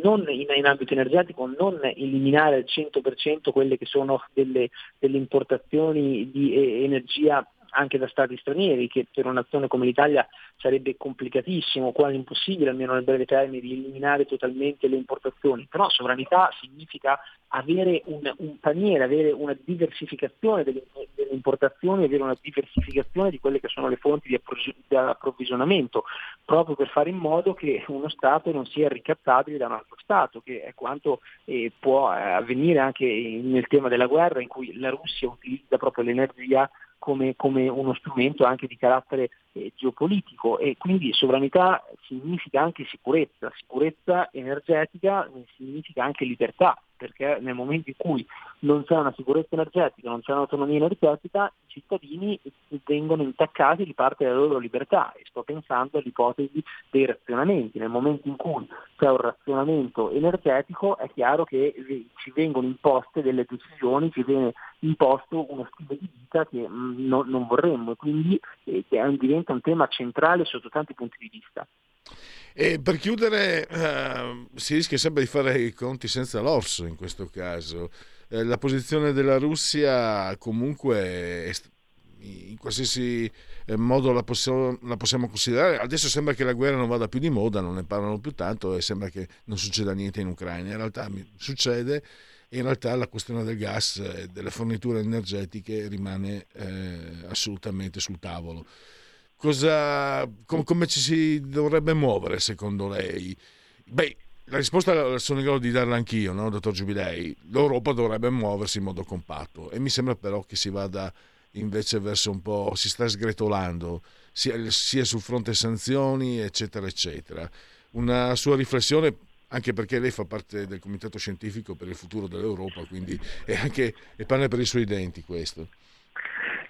non in, in, ambito energetico, non eliminare al 100% quelle che sono delle, delle importazioni di eh, energia anche da stati stranieri, che per una nazione come l'Italia sarebbe complicatissimo, quasi impossibile, almeno nel breve termine, di eliminare totalmente le importazioni. Però sovranità significa avere un, un paniere, avere una diversificazione delle, delle, importazioni, avere una diversificazione di quelle che sono le fonti di, di approvvigionamento, proprio per fare in modo che uno Stato non sia ricattabile da un altro Stato, che è quanto eh, può eh, avvenire anche nel tema della guerra, in cui la Russia utilizza proprio l'energia come, come, uno strumento anche di carattere eh, geopolitico e quindi sovranità significa anche sicurezza, sicurezza energetica significa anche libertà, perché nel momento in cui non c'è una sicurezza energetica, non c'è un'autonomia energetica, i cittadini vengono intaccati di parte della loro libertà e sto pensando all'ipotesi dei razionamenti. Nel momento in cui c'è un razionamento energetico è chiaro che ci vengono imposte delle decisioni, ci viene imposto uno stile di vita che mm, non, non vorremmo, quindi eh, diventa un tema centrale sotto tanti punti di vista. E per chiudere, eh, si rischia sempre di fare i conti senza l'orso in questo caso. Eh, la posizione della Russia comunque è, in qualsiasi eh, modo la possiamo, la possiamo, considerare. Adesso sembra che la guerra non vada più di moda, non ne parlano più tanto e sembra che non succeda niente in Ucraina. In realtà succede e in realtà la questione del gas e delle forniture energetiche rimane eh, assolutamente sul tavolo cosa, com, come ci si dovrebbe muovere secondo lei? Beh, la risposta sono in grado di darla anch'io, no, dottor Giubilei. L'Europa dovrebbe muoversi in modo compatto e mi sembra però che si vada invece verso un po', si sta sgretolando sia, sia sul fronte sanzioni, eccetera, eccetera. Una sua riflessione anche perché lei fa parte del comitato scientifico per il futuro dell'Europa, quindi è anche è pane per i suoi denti questo.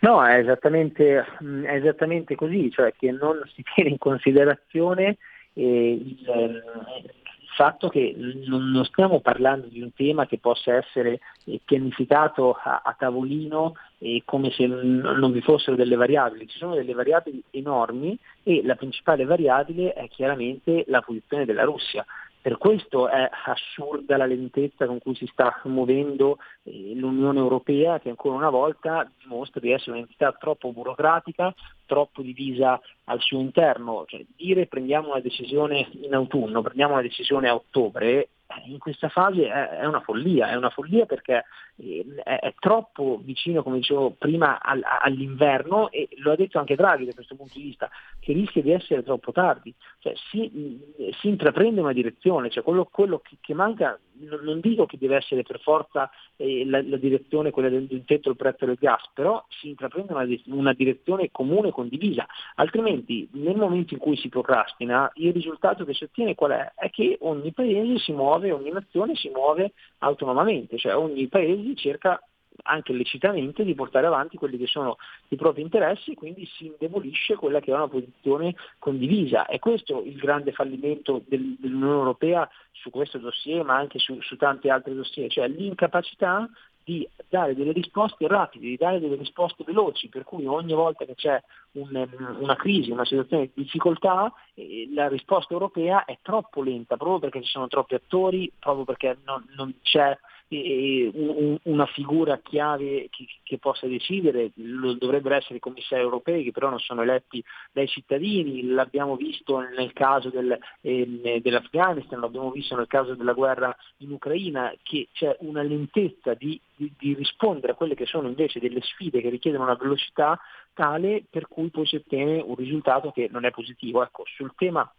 No, è esattamente, mm, è esattamente così, cioè che non si tiene in considerazione eh, il, il, fatto che non, stiamo parlando di un tema che possa essere eh, pianificato a, a tavolino eh, come se non vi fossero delle variabili, ci sono delle variabili enormi e la principale variabile è chiaramente la posizione della Russia. Per questo è assurda la lentezza con cui si sta muovendo eh, l'Unione Europea, che ancora una volta dimostra di essere un'entità troppo burocratica, troppo divisa al suo interno. Cioè, dire prendiamo una decisione in autunno, prendiamo una decisione a ottobre, in questa fase è, una follia, è una follia perché eh, è, troppo vicino, come dicevo prima, all'inverno e lo ha detto anche Draghi da questo punto di vista, che rischia di essere troppo tardi. Cioè, si, si, intraprende una direzione, cioè quello, quello che, che, manca, non, dico che deve essere per forza eh, la, la, direzione quella del, del tetto del prezzo del gas, però si intraprende una, una direzione comune e condivisa, altrimenti nel momento in cui si procrastina il risultato che si ottiene qual è? È che ogni paese si muove, ogni nazione si muove autonomamente, cioè ogni paese cerca anche lecitamente di portare avanti quelli che sono i propri interessi, quindi si indebolisce quella che è una posizione condivisa. E questo il grande fallimento del, dell'Unione Europea su questo dossier, ma anche su, su tanti altri dossier, cioè l'incapacità di dare delle risposte rapide, di dare delle risposte veloci, per cui ogni volta che c'è un, una crisi, una situazione di difficoltà, eh, la risposta europea è troppo lenta, proprio perché ci sono troppi attori, proprio perché non, non c'è una figura chiave che, possa decidere, dovrebbero essere i commissari europei che però non sono eletti dai cittadini, l'abbiamo visto nel caso del, eh, dell'Afghanistan, l'abbiamo visto nel caso della guerra in Ucraina, che c'è una lentezza di, di, di rispondere a quelle che sono invece delle sfide che richiedono una velocità tale per cui poi si ottiene un risultato che non è positivo. Ecco, sul tema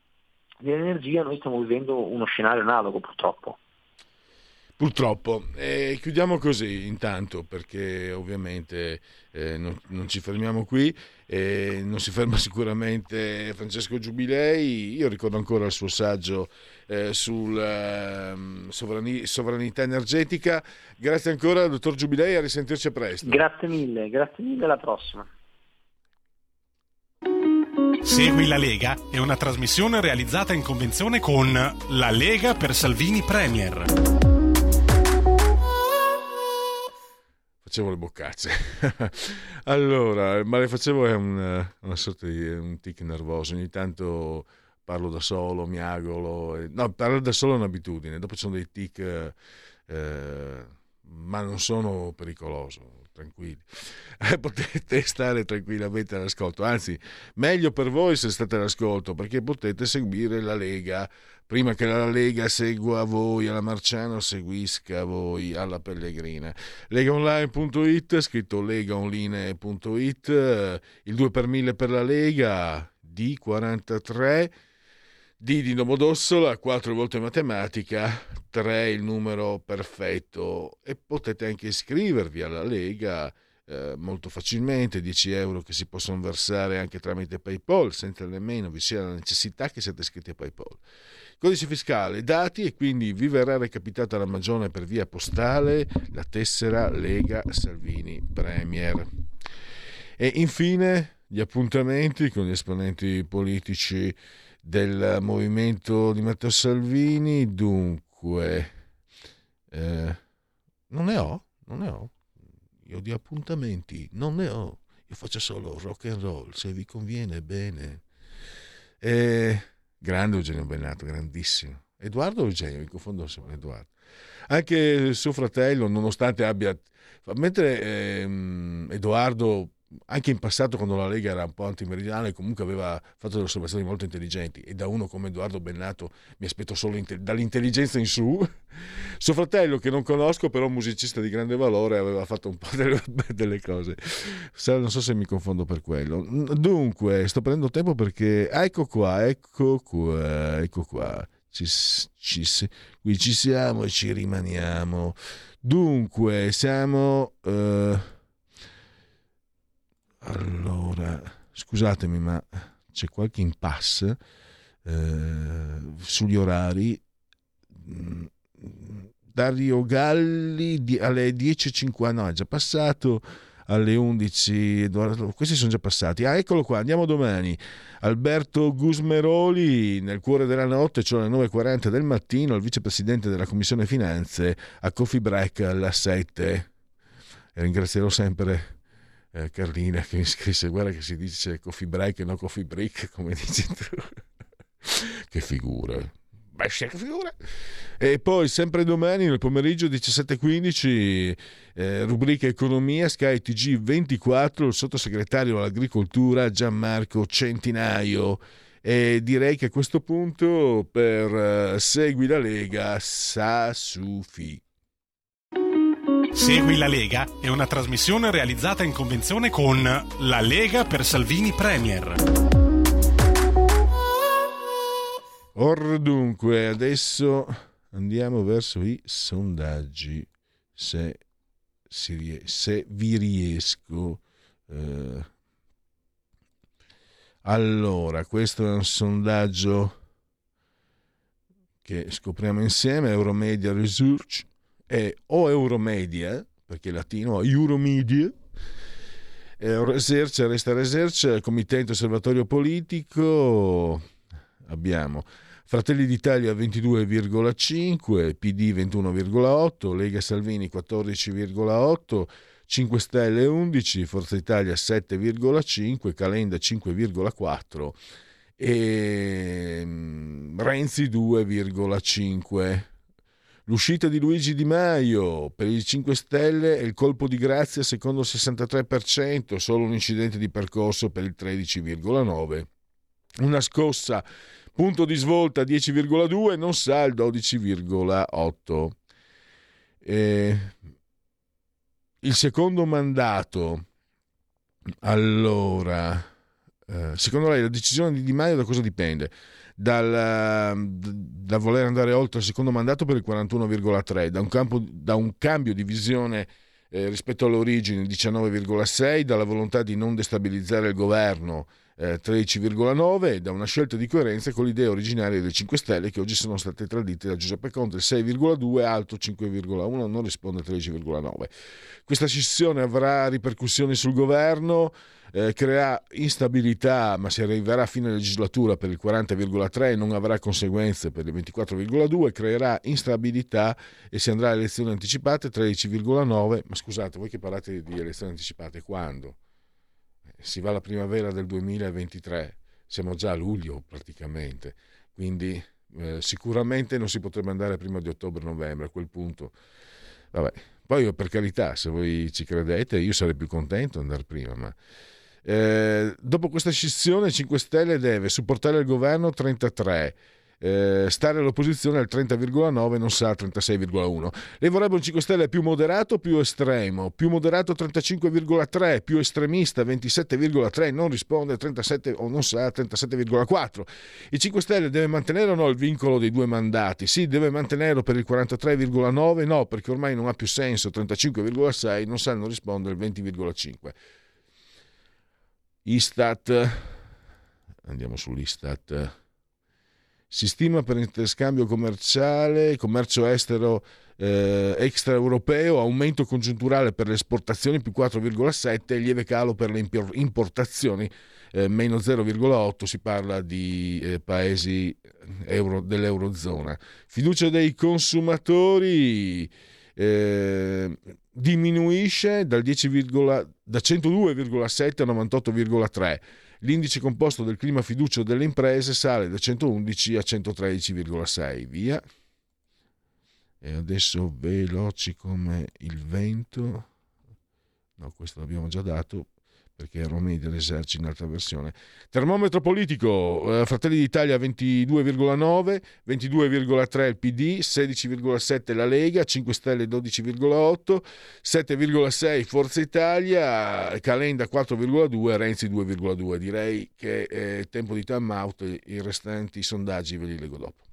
dell'energia noi stiamo vivendo uno scenario analogo purtroppo. Purtroppo. E chiudiamo così intanto perché ovviamente eh, non, non, ci fermiamo qui, eh, non si ferma sicuramente Francesco Giubilei. Io ricordo ancora il suo saggio eh, sulla ehm, sovrani, sovranità energetica. Grazie ancora, dottor Giubilei, a risentirci presto. Grazie mille, grazie mille, alla prossima. Segui la Lega è una trasmissione realizzata in convenzione con La Lega per Salvini Premier. Facevo le boccacce. allora, ma le facevo è un, una sorta di un tic nervoso. Ogni tanto parlo da solo, mi agolo. E, no, parlare da solo è un'abitudine. Dopo ci sono dei tic, eh, ma non sono pericoloso tranquilli. Eh, potete stare tranquillamente all'ascolto. Anzi, meglio per voi se state all'ascolto perché potete seguire la Lega. Prima che la Lega segua voi alla Marciano, seguisca voi alla Pellegrina. Legaonline.it, scritto legaonline.it, il 2 per 1000 per la Lega, D43. D di Domodossola, 4 volte matematica, 3 il numero perfetto e potete anche iscrivervi alla Lega eh, molto facilmente, 10 euro che si possono versare anche tramite PayPal senza nemmeno vi sia la necessità che siate iscritti a PayPal. Codice fiscale, dati e quindi vi verrà recapitata la magione per via postale la tessera Lega Salvini Premier. E infine gli appuntamenti con gli esponenti politici del movimento di Matteo Salvini. Dunque, eh, non ne ho, non ne ho. Io di appuntamenti non ne ho. Io faccio solo rock and roll, se vi conviene bene. Eh, grande Eugenio Bennato, grandissimo. Edoardo Eugenio, mi confondo sempre Edoardo. Anche suo fratello, nonostante abbia... Mentre ehm, Edoardo anche in passato quando la Lega era un po' antimeridionale comunque aveva fatto delle osservazioni molto intelligenti e da uno come Edoardo Bennato mi aspetto solo inte- dall'intelligenza in su. Suo fratello che non conosco però musicista di grande valore aveva fatto un po' delle, delle cose. Non so se mi confondo per quello. Dunque sto prendendo tempo perché ecco qua ecco qua ecco qua. Ci, ci, qui ci siamo e ci rimaniamo. Dunque siamo uh, allora, scusatemi, ma c'è qualche impasse eh, sugli orari. Mm, Dario Galli alle 10.50, no, è già passato alle 11, questi sono già passati. Ah, eccolo qua, andiamo domani. Alberto Gusmeroli, nel cuore della notte, cioè alle 9.40 del mattino, il vicepresidente della Commissione Finanze a Coffee Break alle 7. E ringrazierò sempre eh, Carlina che mi scrisse guarda che si dice coffee break e non coffee break come dici tu. Che figura. Beh, che figura. E poi sempre domani nel pomeriggio 17.15 eh, rubrica economia Sky TG 24 il sottosegretario all'agricoltura Gianmarco Centinaio. E direi che a questo punto per uh, Segui la Lega sa su Segui la Lega è una trasmissione realizzata in convenzione con La Lega per Salvini Premier. Or dunque, adesso andiamo verso i sondaggi. Se, si, se vi riesco. Eh. Allora, questo è un sondaggio che scopriamo insieme, Euromedia Research è o Euromedia, perché è latino, Euromedia, Research, Resta Research, Committente Osservatorio Politico, abbiamo Fratelli d'Italia 22,5, PD 21,8, Lega Salvini 14,8, 5 Stelle 11, Forza Italia 7,5, Calenda 5,4 e mm, Renzi 2,5. L'uscita di Luigi Di Maio per i 5 Stelle è il colpo di grazia secondo il 63%, solo un incidente di percorso per il 13,9%. Una scossa, punto di svolta 10,2%, non sa il 12,8%. Eh, il secondo mandato, allora, eh, secondo lei la decisione di Di Maio da cosa dipende? Dal, da voler andare oltre il secondo mandato per il 41,3, da un, campo, da un cambio di visione eh, rispetto all'origine 19,6, dalla volontà di non destabilizzare il governo eh, 13,9 e da una scelta di coerenza con l'idea originaria dei 5 Stelle che oggi sono state tradite da Giuseppe Conte 6,2, alto 5,1, non risponde 13,9. Questa scissione avrà ripercussioni sul governo, eh, creerà instabilità, ma si arriverà a fine legislatura per il 40,3 e non avrà conseguenze per il 24,2, creerà instabilità e si andrà a elezioni anticipate 13,9, ma scusate, voi che parlate di elezioni anticipate, quando? si va alla primavera del 2023, siamo già a luglio praticamente, quindi eh, sicuramente non si potrebbe andare prima di ottobre-novembre, a quel punto. Vabbè. Poi per carità, se voi ci credete, io sarei più contento di andare prima, ma... Eh, dopo questa scissione 5 Stelle deve supportare il governo 33, eh, stare all'opposizione al 30,9 non sa al 36,1. Lei vorrebbe un 5 Stelle più moderato o più estremo? Più moderato 35,3, più estremista 27,3, non risponde 37 o non sa 37,4. I 5 Stelle deve mantenere o no il vincolo dei due mandati? Sì, deve mantenerlo per il 43,9, no, perché ormai non ha più senso 35,6, non sa non risponde il 20,5. Istat, andiamo sull'Istat. Si stima per interscambio commerciale, commercio estero eh, extraeuropeo, aumento congiunturale per le esportazioni più 4,7 e lieve calo per le importazioni eh, meno 0,8, si parla di eh, paesi euro, dell'Eurozona. Fiducia dei consumatori eh, diminuisce dal 10, da 102,7 a 98,3 L'indice composto del clima fiducia delle imprese sale da 111 a 113,6. Via. E adesso veloci come il vento. No, questo l'abbiamo già dato perché è Romani dell'esercito in altra versione. Termometro politico, eh, Fratelli d'Italia 22,9, 22,3 il PD, 16,7 la Lega, 5 Stelle 12,8, 7,6 Forza Italia, Calenda 4,2, Renzi 2,2. Direi che è tempo di time out, i restanti sondaggi ve li leggo dopo.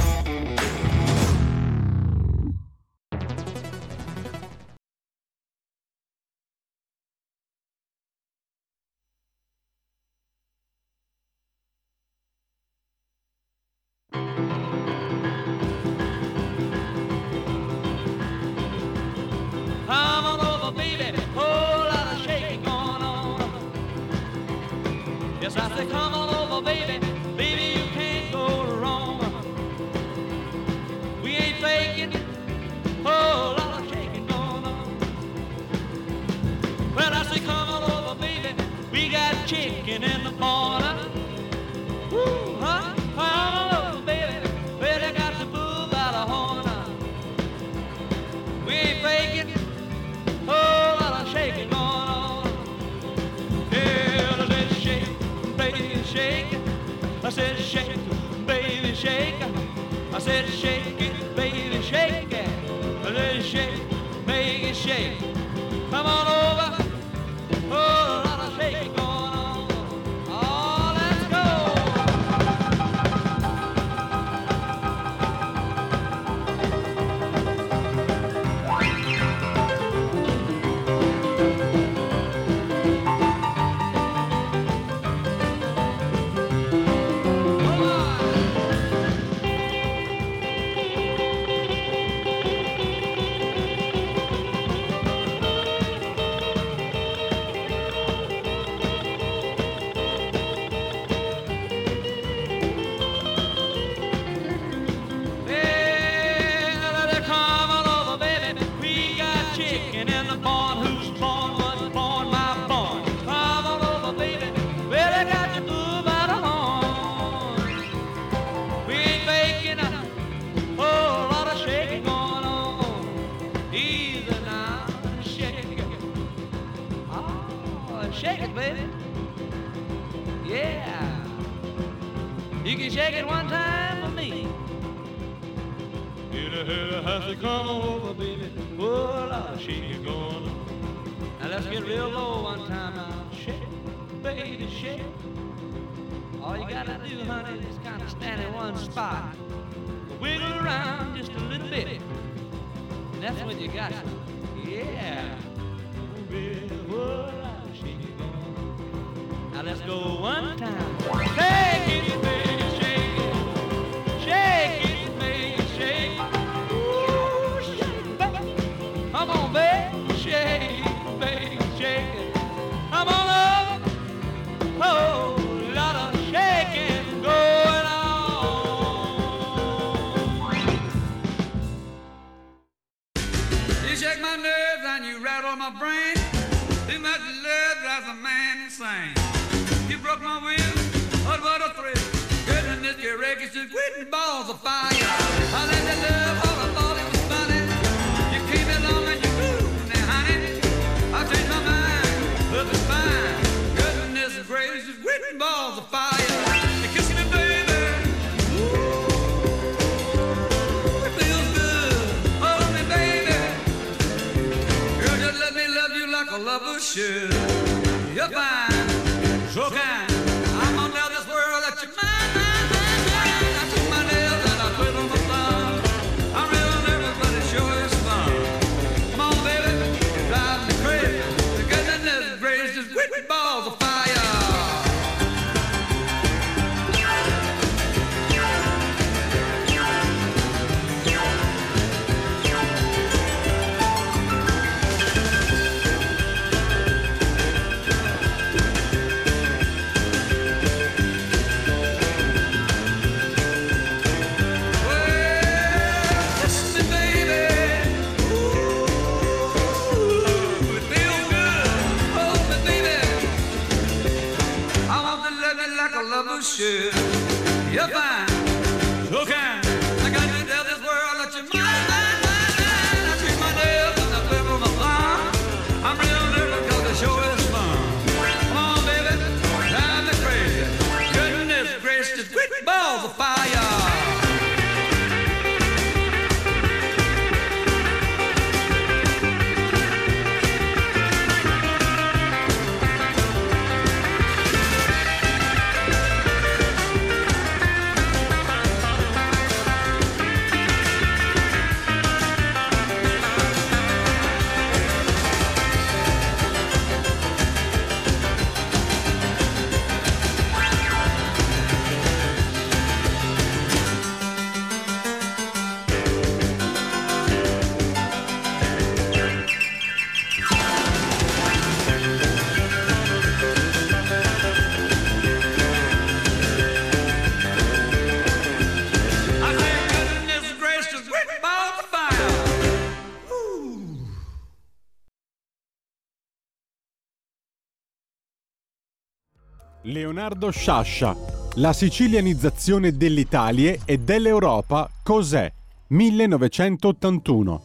Shake it one time for me. Hit a a has to come over, baby. Oh, Lord, shake it going on. Now let's get real low one time now. Shake, baby, shake. All you gotta do, honey, is kind of stand in one spot. Wiggle around just a little bit. And that's when you got it. Yeah. Oh, baby, shake it going. Now let's go one time. Fire. Leonardo Sciascia. La sicilianizzazione dell'Italia e dell'Europa cos'è? 1981.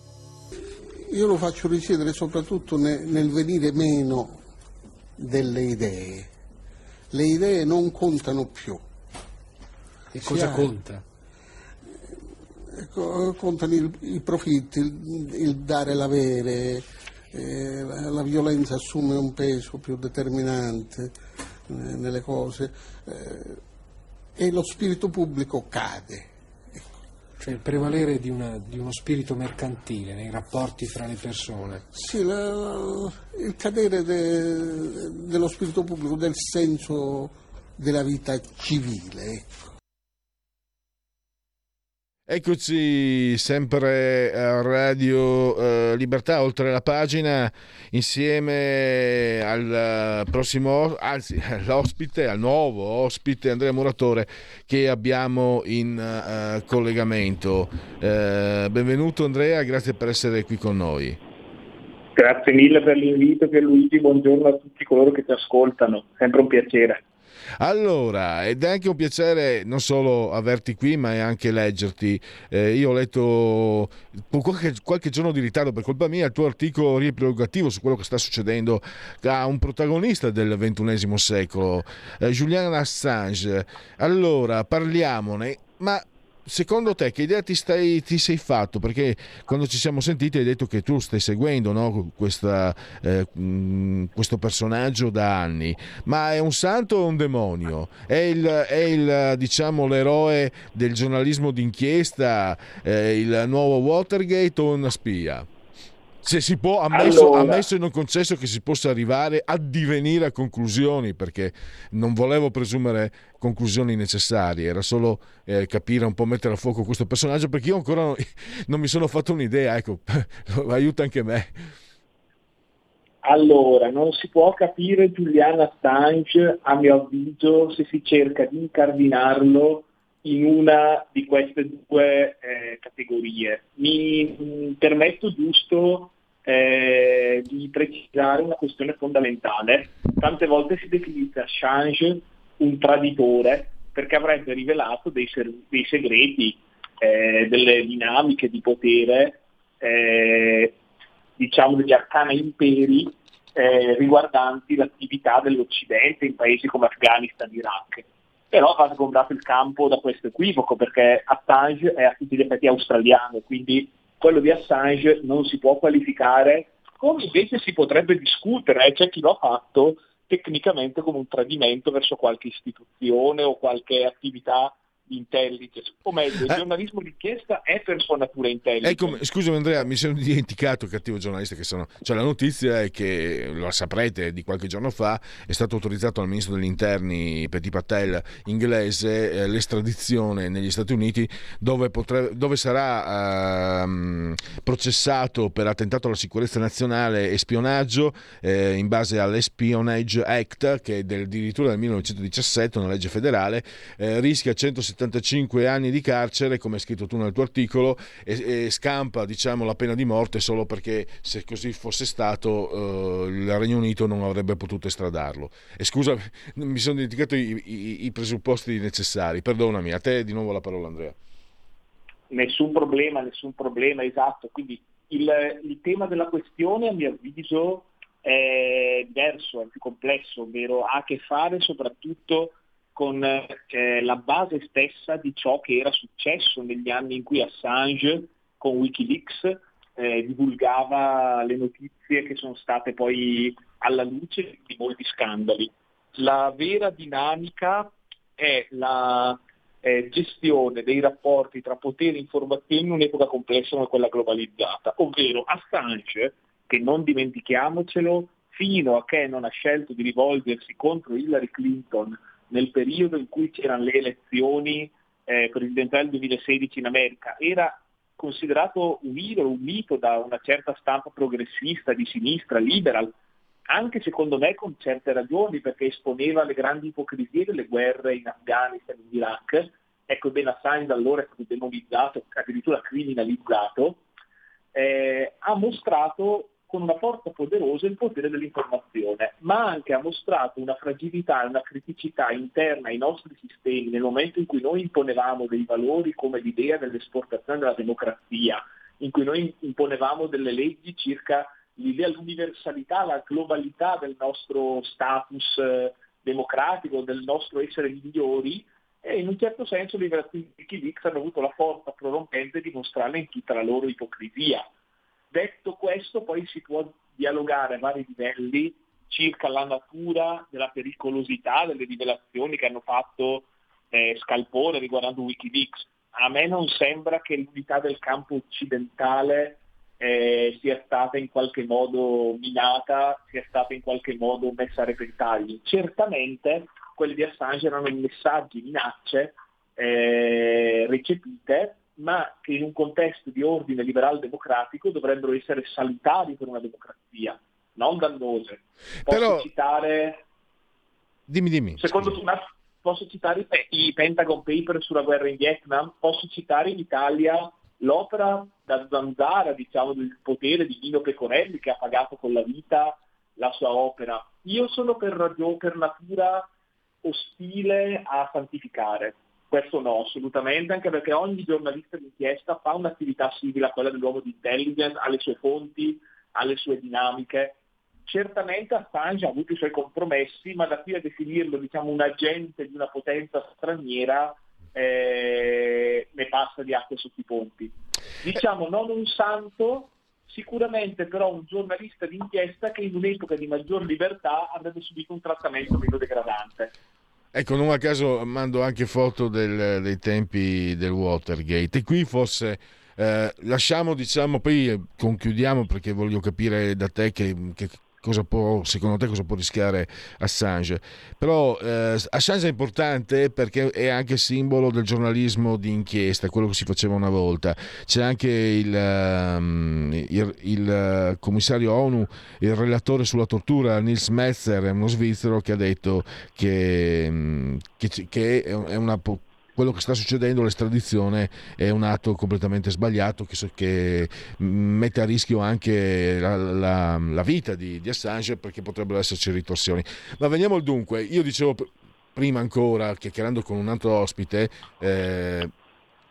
Io lo faccio risiedere soprattutto ne- nel venire meno delle idee. Le idee non contano più. E cosa ha- conta? Ecco, contano il- i profitti, il, il dare e l'avere, eh, la, la violenza assume un peso più determinante nelle cose eh, e lo spirito pubblico cade. Cioè il prevalere di, una- di uno spirito mercantile nei rapporti fra le persone. Sì, la- la- il cadere de- dello spirito pubblico, del senso della vita civile. ecco. Eccoci sempre a Radio eh, Libertà, oltre la pagina, insieme al prossimo, anzi all'ospite, al nuovo ospite Andrea Muratore che abbiamo in eh, collegamento. Eh, benvenuto Andrea, grazie per essere qui con noi. Grazie mille per l'invito Pierluigi, buongiorno a tutti coloro che ti ascoltano, sempre un piacere. Allora, ed è anche un piacere non solo averti qui, ma anche leggerti. Eh, io ho letto qualche, qualche, giorno di ritardo per colpa mia il tuo articolo riepilogativo su quello che sta succedendo a un protagonista del ventunesimo secolo, eh, Julian Assange. Allora, parliamone, ma secondo te che idea ti, stai, ti, sei fatto? Perché quando ci siamo sentiti hai detto che tu stai seguendo no? Questa, eh, questo personaggio da anni, ma è un santo o un demonio? È, il, è il, diciamo, l'eroe del giornalismo d'inchiesta, eh, il nuovo Watergate o una spia? Se si può, ammesso, allora. ammesso e non concesso che si possa arrivare a divenire a conclusioni, perché non volevo presumere conclusioni necessarie, era solo eh, capire un po' mettere a fuoco questo personaggio, perché io ancora non, non mi sono fatto un'idea, ecco, aiuta anche me. Allora, non si può capire Giuliano Assange, a mio avviso, se si cerca di incardinarlo in una di queste due eh, categorie. Mi mh, permetto giusto eh, di precisare una questione fondamentale. Tante volte si definisce Assange un traditore perché avrebbe rivelato dei, dei segreti, eh, delle dinamiche di potere, eh, diciamo degli arcana imperi eh, riguardanti l'attività dell'Occidente in paesi come Afghanistan Iraq. Però va sgombrato il campo da questo equivoco perché Assange è a tutti gli effetti australiano, quindi quello di Assange non si può qualificare come invece si potrebbe discutere, eh, c'è chi lo ha fatto tecnicamente come un tradimento verso qualche istituzione o qualche attività intelligence, o meglio, il eh. giornalismo d'inchiesta è per sua natura intelligence. Ecco, scusami Andrea, mi sono dimenticato, cattivo giornalista che sono. Cioè la notizia è che, lo saprete, di qualche giorno fa è stato autorizzato al ministro degli interni Petit Patel inglese eh, l'estradizione negli Stati Uniti dove, potre, dove sarà ehm, processato per attentato alla sicurezza nazionale e spionaggio eh, in base all'Espionage Act che è del, addirittura del 1917, una legge federale, eh, rischia 170 75 anni di carcere, come hai scritto tu nel tuo articolo, e, e scampa diciamo, la pena di morte solo perché se così fosse stato eh, il Regno Unito non avrebbe potuto estradarlo. E scusa, mi sono dimenticato i, i, i presupposti necessari, perdonami, a te di nuovo la parola Andrea. Nessun problema, nessun problema, esatto. Quindi il, il tema della questione a mio avviso è diverso, è più complesso, ovvero ha a che fare soprattutto con eh, la base stessa di ciò che era successo negli anni in cui Assange con Wikileaks eh, divulgava le notizie che sono state poi alla luce di molti scandali. La vera dinamica è la eh, gestione dei rapporti tra potere e informazioni in un'epoca complessa come quella globalizzata, ovvero Assange, che non dimentichiamocelo, fino a che non ha scelto di rivolgersi contro Hillary Clinton nel periodo in cui c'erano le elezioni eh, presidenziali del 2016 in America, era considerato un idolo, un mito da una certa stampa progressista, di sinistra, liberal, anche secondo me con certe ragioni, perché esponeva le grandi ipocrisie delle guerre in Afghanistan e in Iraq. Ecco, Ben Assange allora è stato demonizzato, addirittura criminalizzato, eh, ha mostrato con una forza poderosa il potere dell'informazione, ma anche ha mostrato una fragilità e una criticità interna ai nostri sistemi nel momento in cui noi imponevamo dei valori come l'idea dell'esportazione della democrazia, in cui noi imponevamo delle leggi circa l'idea dell'universalità, la globalità del nostro status eh, democratico, del nostro essere migliori, e in un certo senso le liberazioni di Wikileaks hanno avuto la forza prorompente di mostrarle in tutta la loro ipocrisia. Detto questo, poi si può dialogare a vari livelli circa la natura della pericolosità delle rivelazioni che hanno fatto eh, scalpore riguardando Wikileaks. A me non sembra che l'unità del campo occidentale eh, sia stata in qualche modo minata, sia stata in qualche modo messa a repentaglio. Certamente quelli di Assange erano messaggi, minacce eh, recepite ma che in un contesto di ordine liberal democratico dovrebbero essere salutari per una democrazia, non dannose. Posso Però... citare... Dimmi, dimmi. Secondo tu, posso citare i Pentagon Papers sulla guerra in Vietnam, posso citare in Italia l'opera da zanzara, diciamo, del potere di Nino Pecorelli che ha pagato con la vita la sua opera. Io sono per, per natura ostile a santificare. Questo no, assolutamente, anche perché ogni giornalista d'inchiesta fa un'attività simile a quella dell'uomo di intelligence, ha le sue fonti, ha le sue dinamiche. Certamente Assange ha avuto i suoi compromessi, ma da qui a definirlo diciamo, un agente di una potenza straniera eh, ne passa di acqua sotto i ponti. Diciamo non un santo, sicuramente però un giornalista d'inchiesta che in un'epoca di maggior libertà avrebbe subito un trattamento meno degradante. Ecco, non a caso mando anche foto del, dei tempi del Watergate. E qui forse eh, lasciamo, diciamo, poi concludiamo perché voglio capire da te che, che cosa può, secondo te cosa può rischiare Assange. Però eh, Assange è importante perché è anche simbolo del giornalismo di inchiesta, quello che si faceva una volta. C'è anche il, um, il, il commissario ONU, il relatore sulla tortura, Nils Metzer, uno svizzero che ha detto che, mm, che, che è una quello che sta succedendo, l'estradizione, è un atto completamente sbagliato che, che mette a rischio anche la, la, la vita di, di, Assange perché potrebbero esserci ritorsioni. Ma veniamo al dunque, io dicevo prima ancora, chiacchierando con un altro ospite, eh,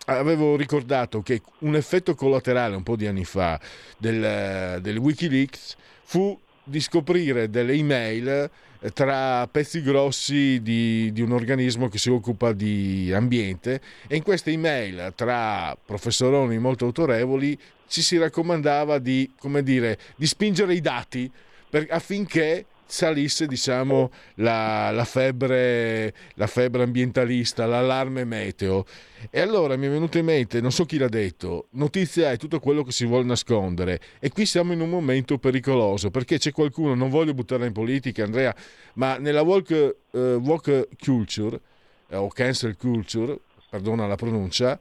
avevo ricordato che un effetto collaterale un po' di anni fa del, del Wikileaks fu di scoprire delle email tra pezzi grossi di, di, un organismo che si occupa di ambiente. E in queste email tra professoroni molto autorevoli ci si raccomandava di, dire, di spingere i dati per, affinché salisse diciamo, la, la, febbre, la febbre ambientalista, l'allarme meteo. E allora mi è venuto in mente, non so chi l'ha detto, notizia è tutto quello che si vuole nascondere. E qui siamo in un momento pericoloso perché c'è qualcuno, non voglio buttarla in politica Andrea, ma nella walk, uh, walk culture uh, o cancel culture, perdona la pronuncia,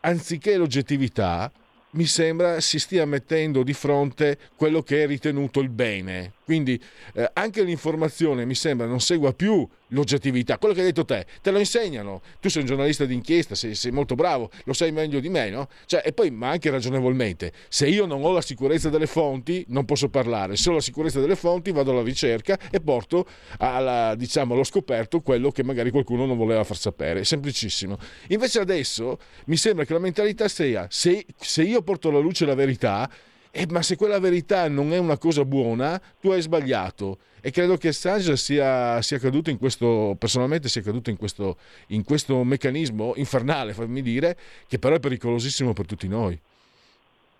anziché l'oggettività, mi sembra si stia mettendo di fronte quello che è ritenuto il bene. Quindi eh, anche l'informazione mi sembra non segua più l'oggettività, quello che hai detto te, te lo insegnano. Tu sei un giornalista d'inchiesta, sei, sei molto bravo, lo sai meglio di me, no? Cioè, e poi, ma anche ragionevolmente, se io non ho la sicurezza delle fonti, non posso parlare. Se ho la sicurezza delle fonti, vado alla ricerca e porto alla, diciamo, allo scoperto quello che magari qualcuno non voleva far sapere. È semplicissimo. Invece adesso mi sembra che la mentalità sia, se, se io porto alla luce la verità, eh, ma se quella verità non è una cosa buona, tu hai sbagliato. E credo che Assange sia, sia caduto in questo, personalmente sia caduto in questo, in questo meccanismo infernale, fammi dire, che però è pericolosissimo per tutti noi.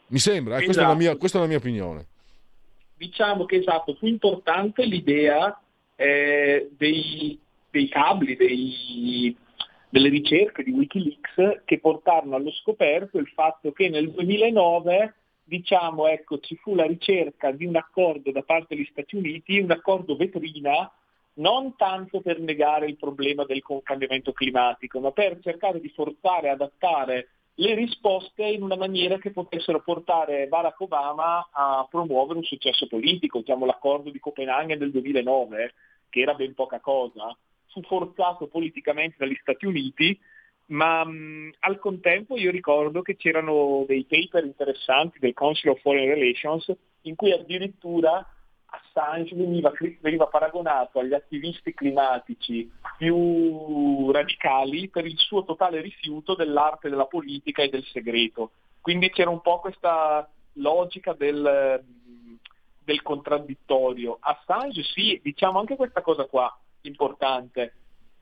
Mi sembra, eh, questa, è mia, esatto. questa, è la mia, opinione. Diciamo che esatto, fu importante l'idea eh, dei, dei, cabli, dei, delle ricerche di Wikileaks che portarono allo scoperto il fatto che nel 2009 diciamo, ecco, ci fu la ricerca di un accordo da parte degli Stati Uniti, un accordo vetrina, non tanto per negare il problema del cambiamento climatico, ma per cercare di forzare, adattare le risposte in una maniera che potessero portare Barack Obama a promuovere un successo politico. Diciamo, l'accordo di Copenaghen del 2009, che era ben poca cosa, fu forzato politicamente dagli Stati Uniti ma mh, al contempo io ricordo che c'erano dei paper interessanti del Council of Foreign Relations in cui addirittura Assange veniva, veniva, paragonato agli attivisti climatici più radicali per il suo totale rifiuto dell'arte della politica e del segreto. Quindi c'era un po' questa logica del, del contraddittorio. Assange sì, diciamo anche questa cosa qua importante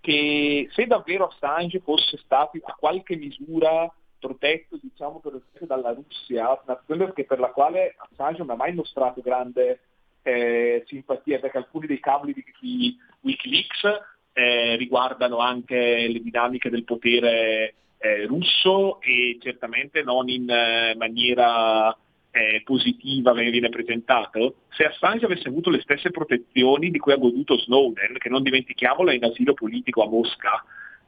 che se davvero Assange fosse stato a qualche misura protetto diciamo, per esempio dalla Russia, nazione per la quale Assange non ha mai mostrato grande eh, simpatia, perché alcuni dei cabli di, di Wikileaks eh, riguardano anche le dinamiche del potere eh, russo e certamente non in eh, maniera eh, positiva viene presentato, se Assange avesse avuto le stesse protezioni di cui ha goduto Snowden, che non dimentichiamolo è in asilo politico a Mosca,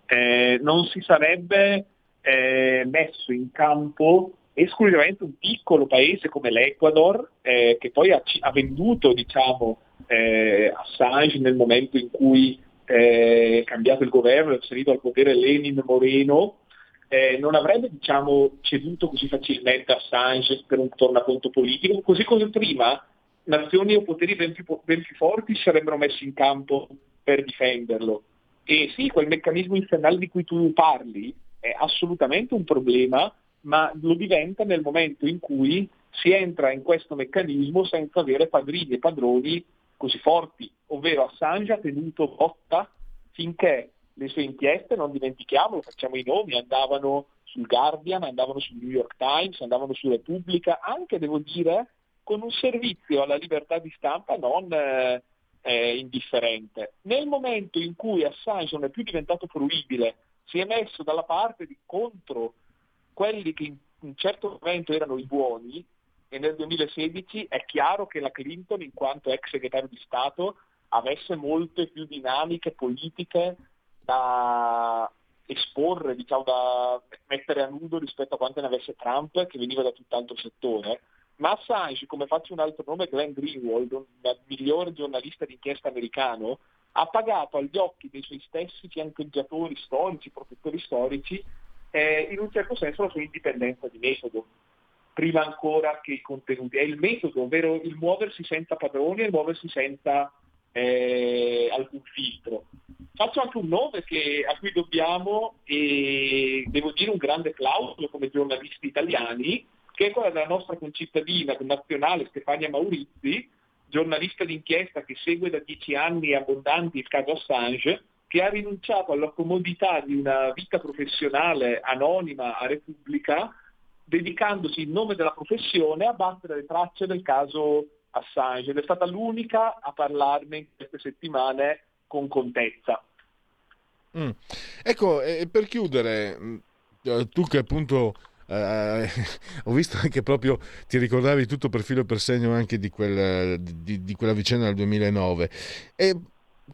eh, non si sarebbe eh, messo in campo esclusivamente un piccolo paese come l'Ecuador, eh, che poi ha, ha venduto diciamo, eh, Assange nel momento in cui eh, è cambiato il governo, è salito al potere Lenin Moreno, eh, non avrebbe diciamo, ceduto così facilmente Assange per un tornaconto politico, così come prima nazioni o poteri ben più, ben più forti si sarebbero messi in campo per difenderlo. E sì, quel meccanismo infernale di cui tu parli è assolutamente un problema, ma lo diventa nel momento in cui si entra in questo meccanismo senza avere padrini e padroni così forti, ovvero Assange ha tenuto botta finché le sue inchieste, non dimentichiamolo, facciamo i nomi, andavano sul Guardian, andavano sul New York Times, andavano su Repubblica, anche devo dire con un servizio alla libertà di stampa non eh, eh, indifferente. Nel momento in cui Assange non è più diventato fruibile, si è messo dalla parte di contro quelli che in un certo momento erano i buoni e nel 2016 è chiaro che la Clinton, in quanto ex segretario di Stato, avesse molte più dinamiche politiche da esporre, diciamo, da mettere a nudo rispetto a quante ne avesse Trump, che veniva da tutt'altro settore. Ma Assange, come faccio un altro nome, Glenn Greenwald, il migliore giornalista d'inchiesta americano, ha pagato agli occhi dei suoi stessi fiancheggiatori storici, protettori storici, eh, in un certo senso la sua indipendenza di metodo, prima ancora che i contenuti. È il metodo, ovvero il muoversi senza padroni e il muoversi senza eh, alcun filtro. Faccio anche un nome che, a cui dobbiamo, e devo dire, un grande plauso come giornalisti italiani, che è quella della nostra concittadina nazionale Stefania Maurizi, giornalista d'inchiesta che segue da dieci anni abbondanti il caso Assange, che ha rinunciato alla comodità di una vita professionale anonima a Repubblica, dedicandosi in nome della professione a battere le tracce del caso Assange ed è stata l'unica a parlarne in queste settimane con contezza. Mm. Ecco, per chiudere, mm, eh, tu che appunto eh, ho visto anche proprio, ti ricordavi tutto per filo e per segno anche di, quel, di, di quella vicenda del 2009. E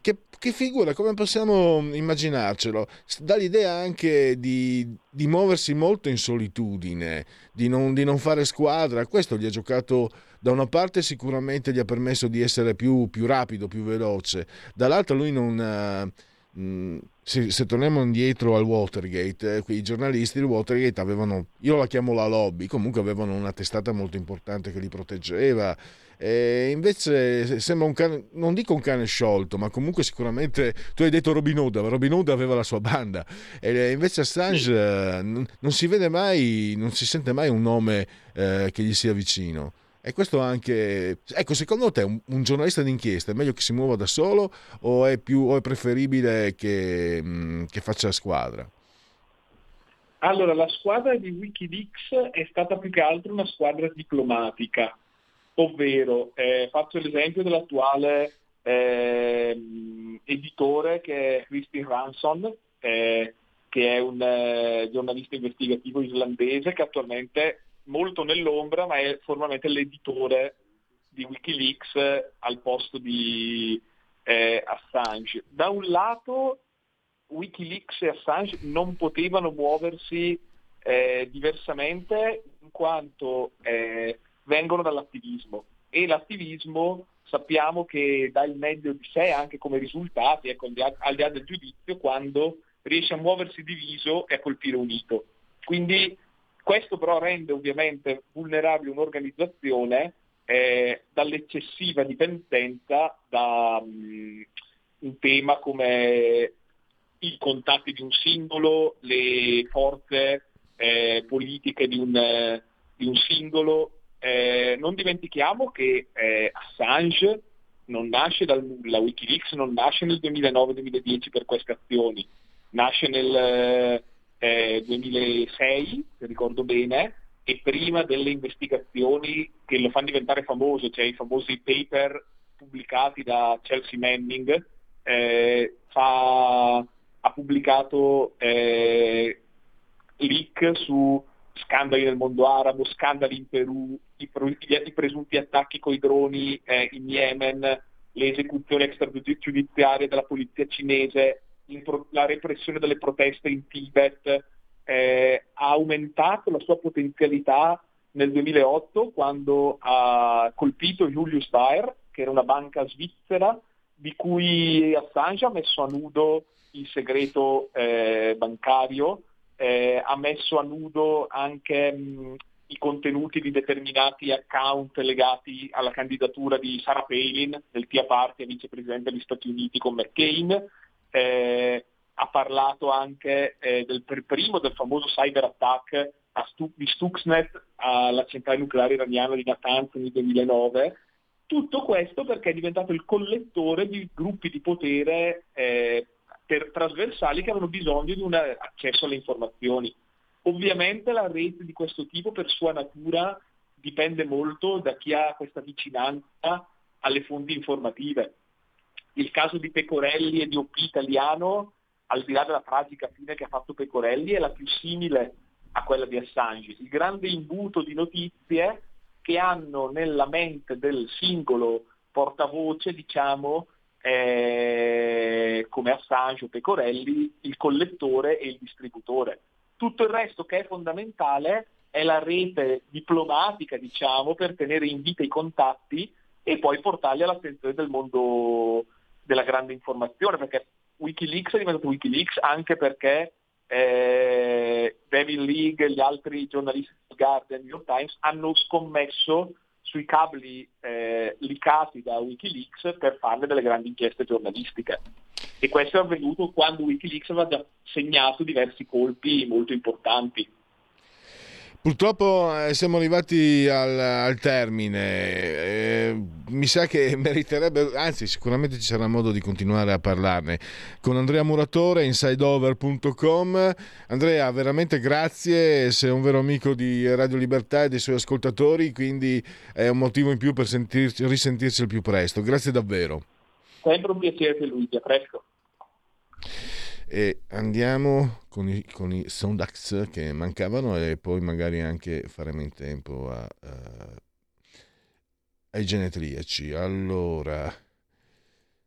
che, che, figura, come possiamo immaginarcelo? Dà l'idea anche di, di muoversi molto in solitudine, di non, di non, fare squadra. Questo gli ha giocato, da una parte sicuramente gli ha permesso di essere più, più rapido, più veloce, dall'altra lui non... Uh, se, se, torniamo indietro al Watergate, eh, i giornalisti del Watergate avevano, io la chiamo la lobby, comunque avevano una testata molto importante che li proteggeva. E invece sembra un cane, non dico un cane sciolto, ma comunque sicuramente tu hai detto Robin Hood, Robin Hood aveva la sua banda e invece Assange. Eh, non, non, si vede mai, non si sente mai un nome eh, che gli sia vicino. E questo anche... Ecco, secondo te un, un, giornalista d'inchiesta è meglio che si muova da solo o è, più, o è preferibile che, mh, mm, che faccia squadra? Allora, la squadra di Wikileaks è stata più che altro una squadra diplomatica, ovvero eh, faccio l'esempio dell'attuale eh, editore che è Christine Ranson, eh, che è un eh, giornalista investigativo islandese che attualmente molto nell'ombra, ma è formalmente l'editore di Wikileaks al posto di eh, Assange. Da un lato Wikileaks e Assange non potevano muoversi eh, diversamente in quanto eh, vengono dall'attivismo e l'attivismo sappiamo che dà il meglio di sé anche come risultati, ecco, al di là del giudizio, quando riesce a muoversi diviso e a colpire unito. Quindi questo però rende ovviamente vulnerabile un'organizzazione eh, dall'eccessiva dipendenza da um, un tema come i contatti di un singolo, le forze eh, politiche di un, di un singolo. Eh, non dimentichiamo che eh, Assange non nasce dal nulla, Wikileaks non nasce nel 2009-2010 per queste azioni, nasce nel eh, 2006, se ricordo bene, e prima delle investigazioni che lo fanno diventare famoso, cioè i famosi paper pubblicati da Chelsea Manning, eh, fa, ha pubblicato eh, leak su scandali nel mondo arabo, scandali in Perù, i, i presunti attacchi coi droni eh, in Yemen, le esecuzioni extragiudiziarie della polizia cinese, la repressione delle proteste in Tibet eh, ha aumentato la sua potenzialità nel 2008 quando ha colpito Julius Baer, che era una banca svizzera di cui Assange ha messo a nudo il segreto eh, bancario, eh, ha messo a nudo anche mh, i contenuti di determinati account legati alla candidatura di Sarah Palin del Tea Party a vicepresidente degli Stati Uniti con McCain, eh, ha parlato anche eh, del per primo del famoso cyber attack Stu- di Stuxnet alla centrale nucleare iraniana di Natanz nel 2009. Tutto questo perché è diventato il collettore di gruppi di potere eh, per, trasversali che avevano bisogno di un accesso alle informazioni. Ovviamente la rete di questo tipo per sua natura dipende molto da chi ha questa vicinanza alle fonti informative. Il caso di Pecorelli e di OP italiano, al di là della tragica fine che ha fatto Pecorelli, è la più simile a quella di Assange. Il grande imbuto di notizie che hanno nella mente del singolo portavoce, diciamo, eh, come Assange o Pecorelli, il collettore e il distributore. Tutto il resto che è fondamentale è la rete diplomatica, diciamo, per tenere in vita i contatti e poi portarli all'attenzione del mondo della grande informazione, perché Wikileaks è diventato Wikileaks anche perché eh, David League e gli altri giornalisti del Guardian New York Times hanno scommesso sui cabli eh, licati da Wikileaks per farne delle grandi inchieste giornalistiche. E questo è avvenuto quando Wikileaks aveva già segnato diversi colpi molto importanti. Purtroppo eh, siamo arrivati al, al termine, eh, mi sa che meriterebbe, anzi sicuramente ci sarà modo di continuare a parlarne con Andrea Muratore, insideover.com. Andrea, veramente grazie, sei un vero amico di Radio Libertà e dei suoi ascoltatori, quindi è un motivo in più per sentirci, risentirci il più presto. Grazie davvero. Sempre un piacere Luigi, a presto. E andiamo con i, con i Sondax che mancavano e poi magari anche faremo in tempo a, a, ai genetriaci. Allora,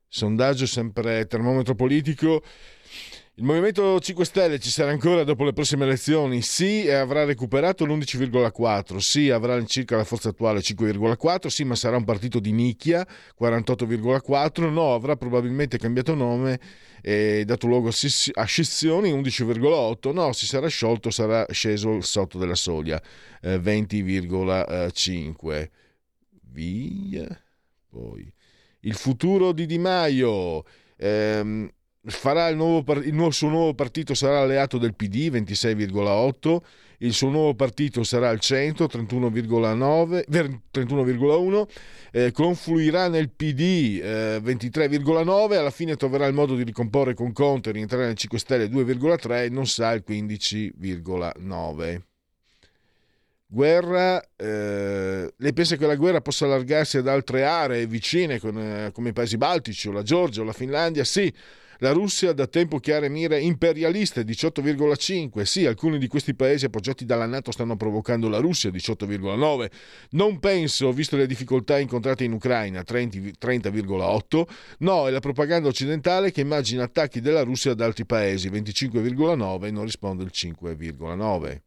sondaggio sempre termometro politico. Il Movimento 5 Stelle ci sarà ancora dopo le prossime elezioni? Sì, e avrà recuperato l'11,4. Sì, avrà circa la forza attuale 5,4. Sì, ma sarà un partito di nicchia 48,4. No, avrà probabilmente cambiato nome e dato luogo a scissioni 11,8. No, si sarà sciolto, sarà sceso sotto della soglia eh, 20,5. Via. Poi il futuro di Di Maio. Ehm, farà il, nuovo, il nuovo, suo nuovo partito sarà alleato del PD 26,8 il suo nuovo partito sarà al centro 31,9 31,1 eh, confluirà nel PD eh, 23,9 alla fine troverà il modo di ricomporre con Conte rientrare nel 5 Stelle 2,3 e non sa il 15,9 guerra eh, lei pensa che la guerra possa allargarsi ad altre aree vicine con, eh, come i paesi baltici o la Georgia o la Finlandia? Sì la Russia da tempo chiare mire imperialiste 18,5. Sì, alcuni di questi paesi appoggiati dalla Nato stanno provocando la Russia 18,9. Non penso, visto le difficoltà incontrate in Ucraina 30,8. No, è la propaganda occidentale che immagina attacchi della Russia ad altri paesi 25,9 non risponde il 5,9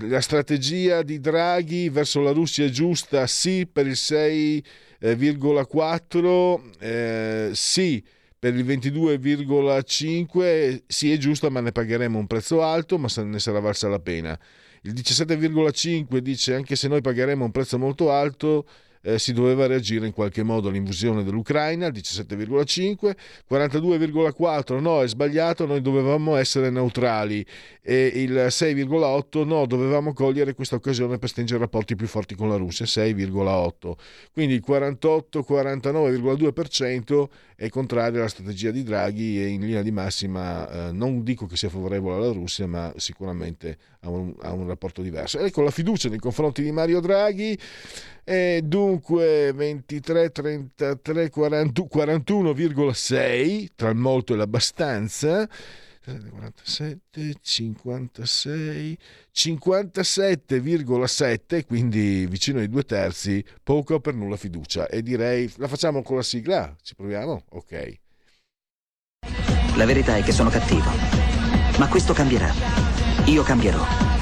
la strategia di Draghi verso la Russia è giusta? Sì, per il 6,4, eh, sì, per il 22,5, sì è giusta, ma ne pagheremo un prezzo alto, ma ne sarà valsa la pena. Il 17,5 dice anche se noi pagheremo un prezzo molto alto, eh, si doveva reagire in qualche modo all'invasione dell'Ucraina, il 17,5, 42,4 no, è sbagliato, noi dovevamo essere neutrali e il 6,8 no, dovevamo cogliere questa occasione per stringere rapporti più forti con la Russia, 6,8. Quindi il 48-49,2% è contrario alla strategia di Draghi e in linea di massima eh, non dico che sia favorevole alla Russia, ma sicuramente ha un, ha un rapporto diverso. Ecco la fiducia nei confronti di Mario Draghi e dunque 23, 33, 40, 41,6 tra il molto e l'abbastanza. 47, 56, 57,7, quindi vicino ai due terzi, poco per nulla fiducia. E direi, la facciamo con la sigla? Ci proviamo? Ok. La verità è che sono cattivo, ma questo cambierà. Io cambierò.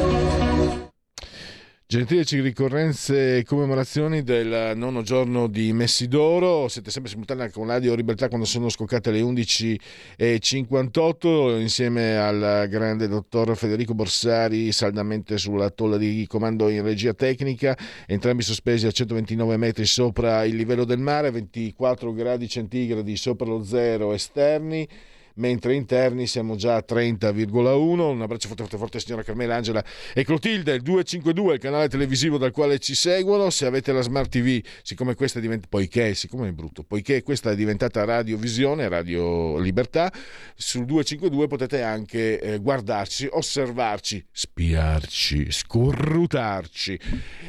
Gentili ricorrenze e commemorazioni del nono giorno di Messidoro, siete sempre simultanea con Radio Libertà quando sono scoccate le 11.58 insieme al grande dottor Federico Borsari saldamente sulla tolla di comando in regia tecnica, entrambi sospesi a 129 metri sopra il livello del mare, 24 gradi centigradi sopra lo zero esterni mentre interni siamo già a 30,1. Un abbraccio forte forte forte signora Carmela Angela e Clotilde, il 252, il canale televisivo dal quale ci seguono. Se avete la Smart TV, siccome questa è diventata, poiché, siccome è brutto, poiché questa è diventata radiovisione, Radio Libertà, sul 252 potete anche eh, guardarci, osservarci, spiarci, scurrutarci.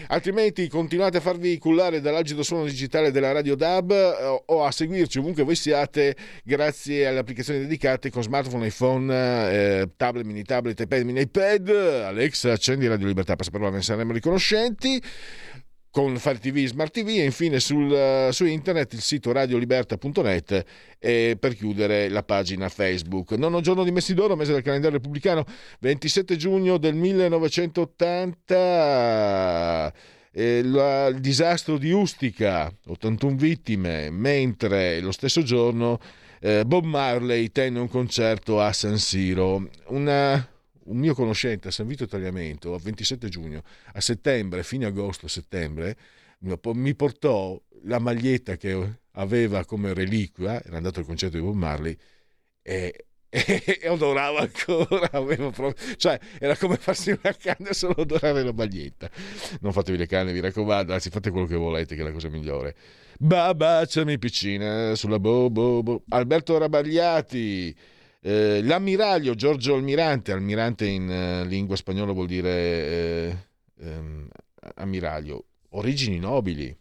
Altrimenti continuate a farvi cullare dall'agido suono digitale della Radio DAB o, o a seguirci ovunque voi siate grazie alle applicazioni dedicate con smartphone, iPhone, eh, tablet, mini tablet, iPad, mini iPad. Alexa, accendi Radio Libertà, per saperlo ne saremo riconoscenti con Fire TV, Smart TV e infine sul, su internet il sito radioliberta.net e per chiudere la pagina Facebook. Nono giorno di Messidoro, mese del calendario repubblicano, 27 giugno del 1980. Eh, la, il disastro di Ustica, 81 vittime, mentre lo stesso giorno eh, Bob Marley tenne un concerto a San Siro. Una, un mio conoscente a San Vito Tagliamento, a 27 giugno, a settembre, fine agosto-settembre, mi portò la maglietta che aveva come reliquia, era andato al concerto di Bob Marley, e, e odorava ancora, proprio, cioè era come farsi una canna solo odorare la maglietta. Non fatevi le canne, vi raccomando, anzi fate quello che volete, che è la cosa migliore. Babacciami piccina sulla bo, bo, bo. Alberto Rabagliati. Eh, l'ammiraglio Giorgio Almirante, almirante in eh, lingua spagnola vuol dire eh, ehm, ammiraglio, origini nobili.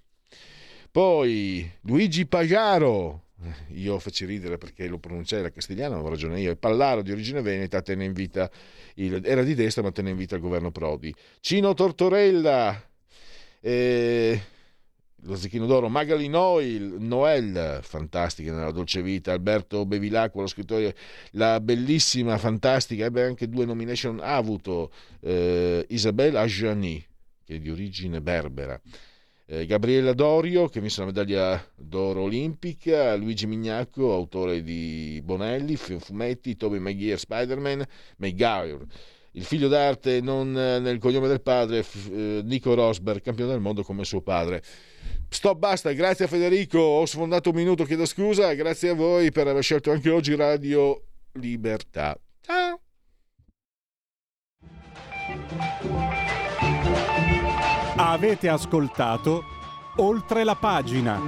Poi Luigi Pagaro, io faccio ridere perché lo pronunciai la castigliana, avevo ragione io, Pallaro di origine veneta tenne in vita, il, era di destra ma tenne in vita il governo Prodi. Cino Tortorella, eh, lo Zecchino d'Oro, Magali Noel, Noel, fantastica nella dolce vita, Alberto Bevilacqua, lo scrittore, la bellissima, fantastica, ebbe anche due nomination, ha avuto eh, Isabelle Ajani, che è di origine berbera, eh, Gabriella Dorio, che ha vinse la medaglia d'oro olimpica, Luigi Mignacco, autore di Bonelli, fumetti, Toby Maguire, Spider-Man, Maguire, il figlio d'arte non nel cognome del padre, eh, Nico Rosberg, campione del mondo come suo padre. Stop, basta, grazie a Federico, ho sfondato un minuto, chiedo scusa, grazie a voi per aver scelto anche oggi Radio Libertà. Ciao! Avete ascoltato Oltre la pagina.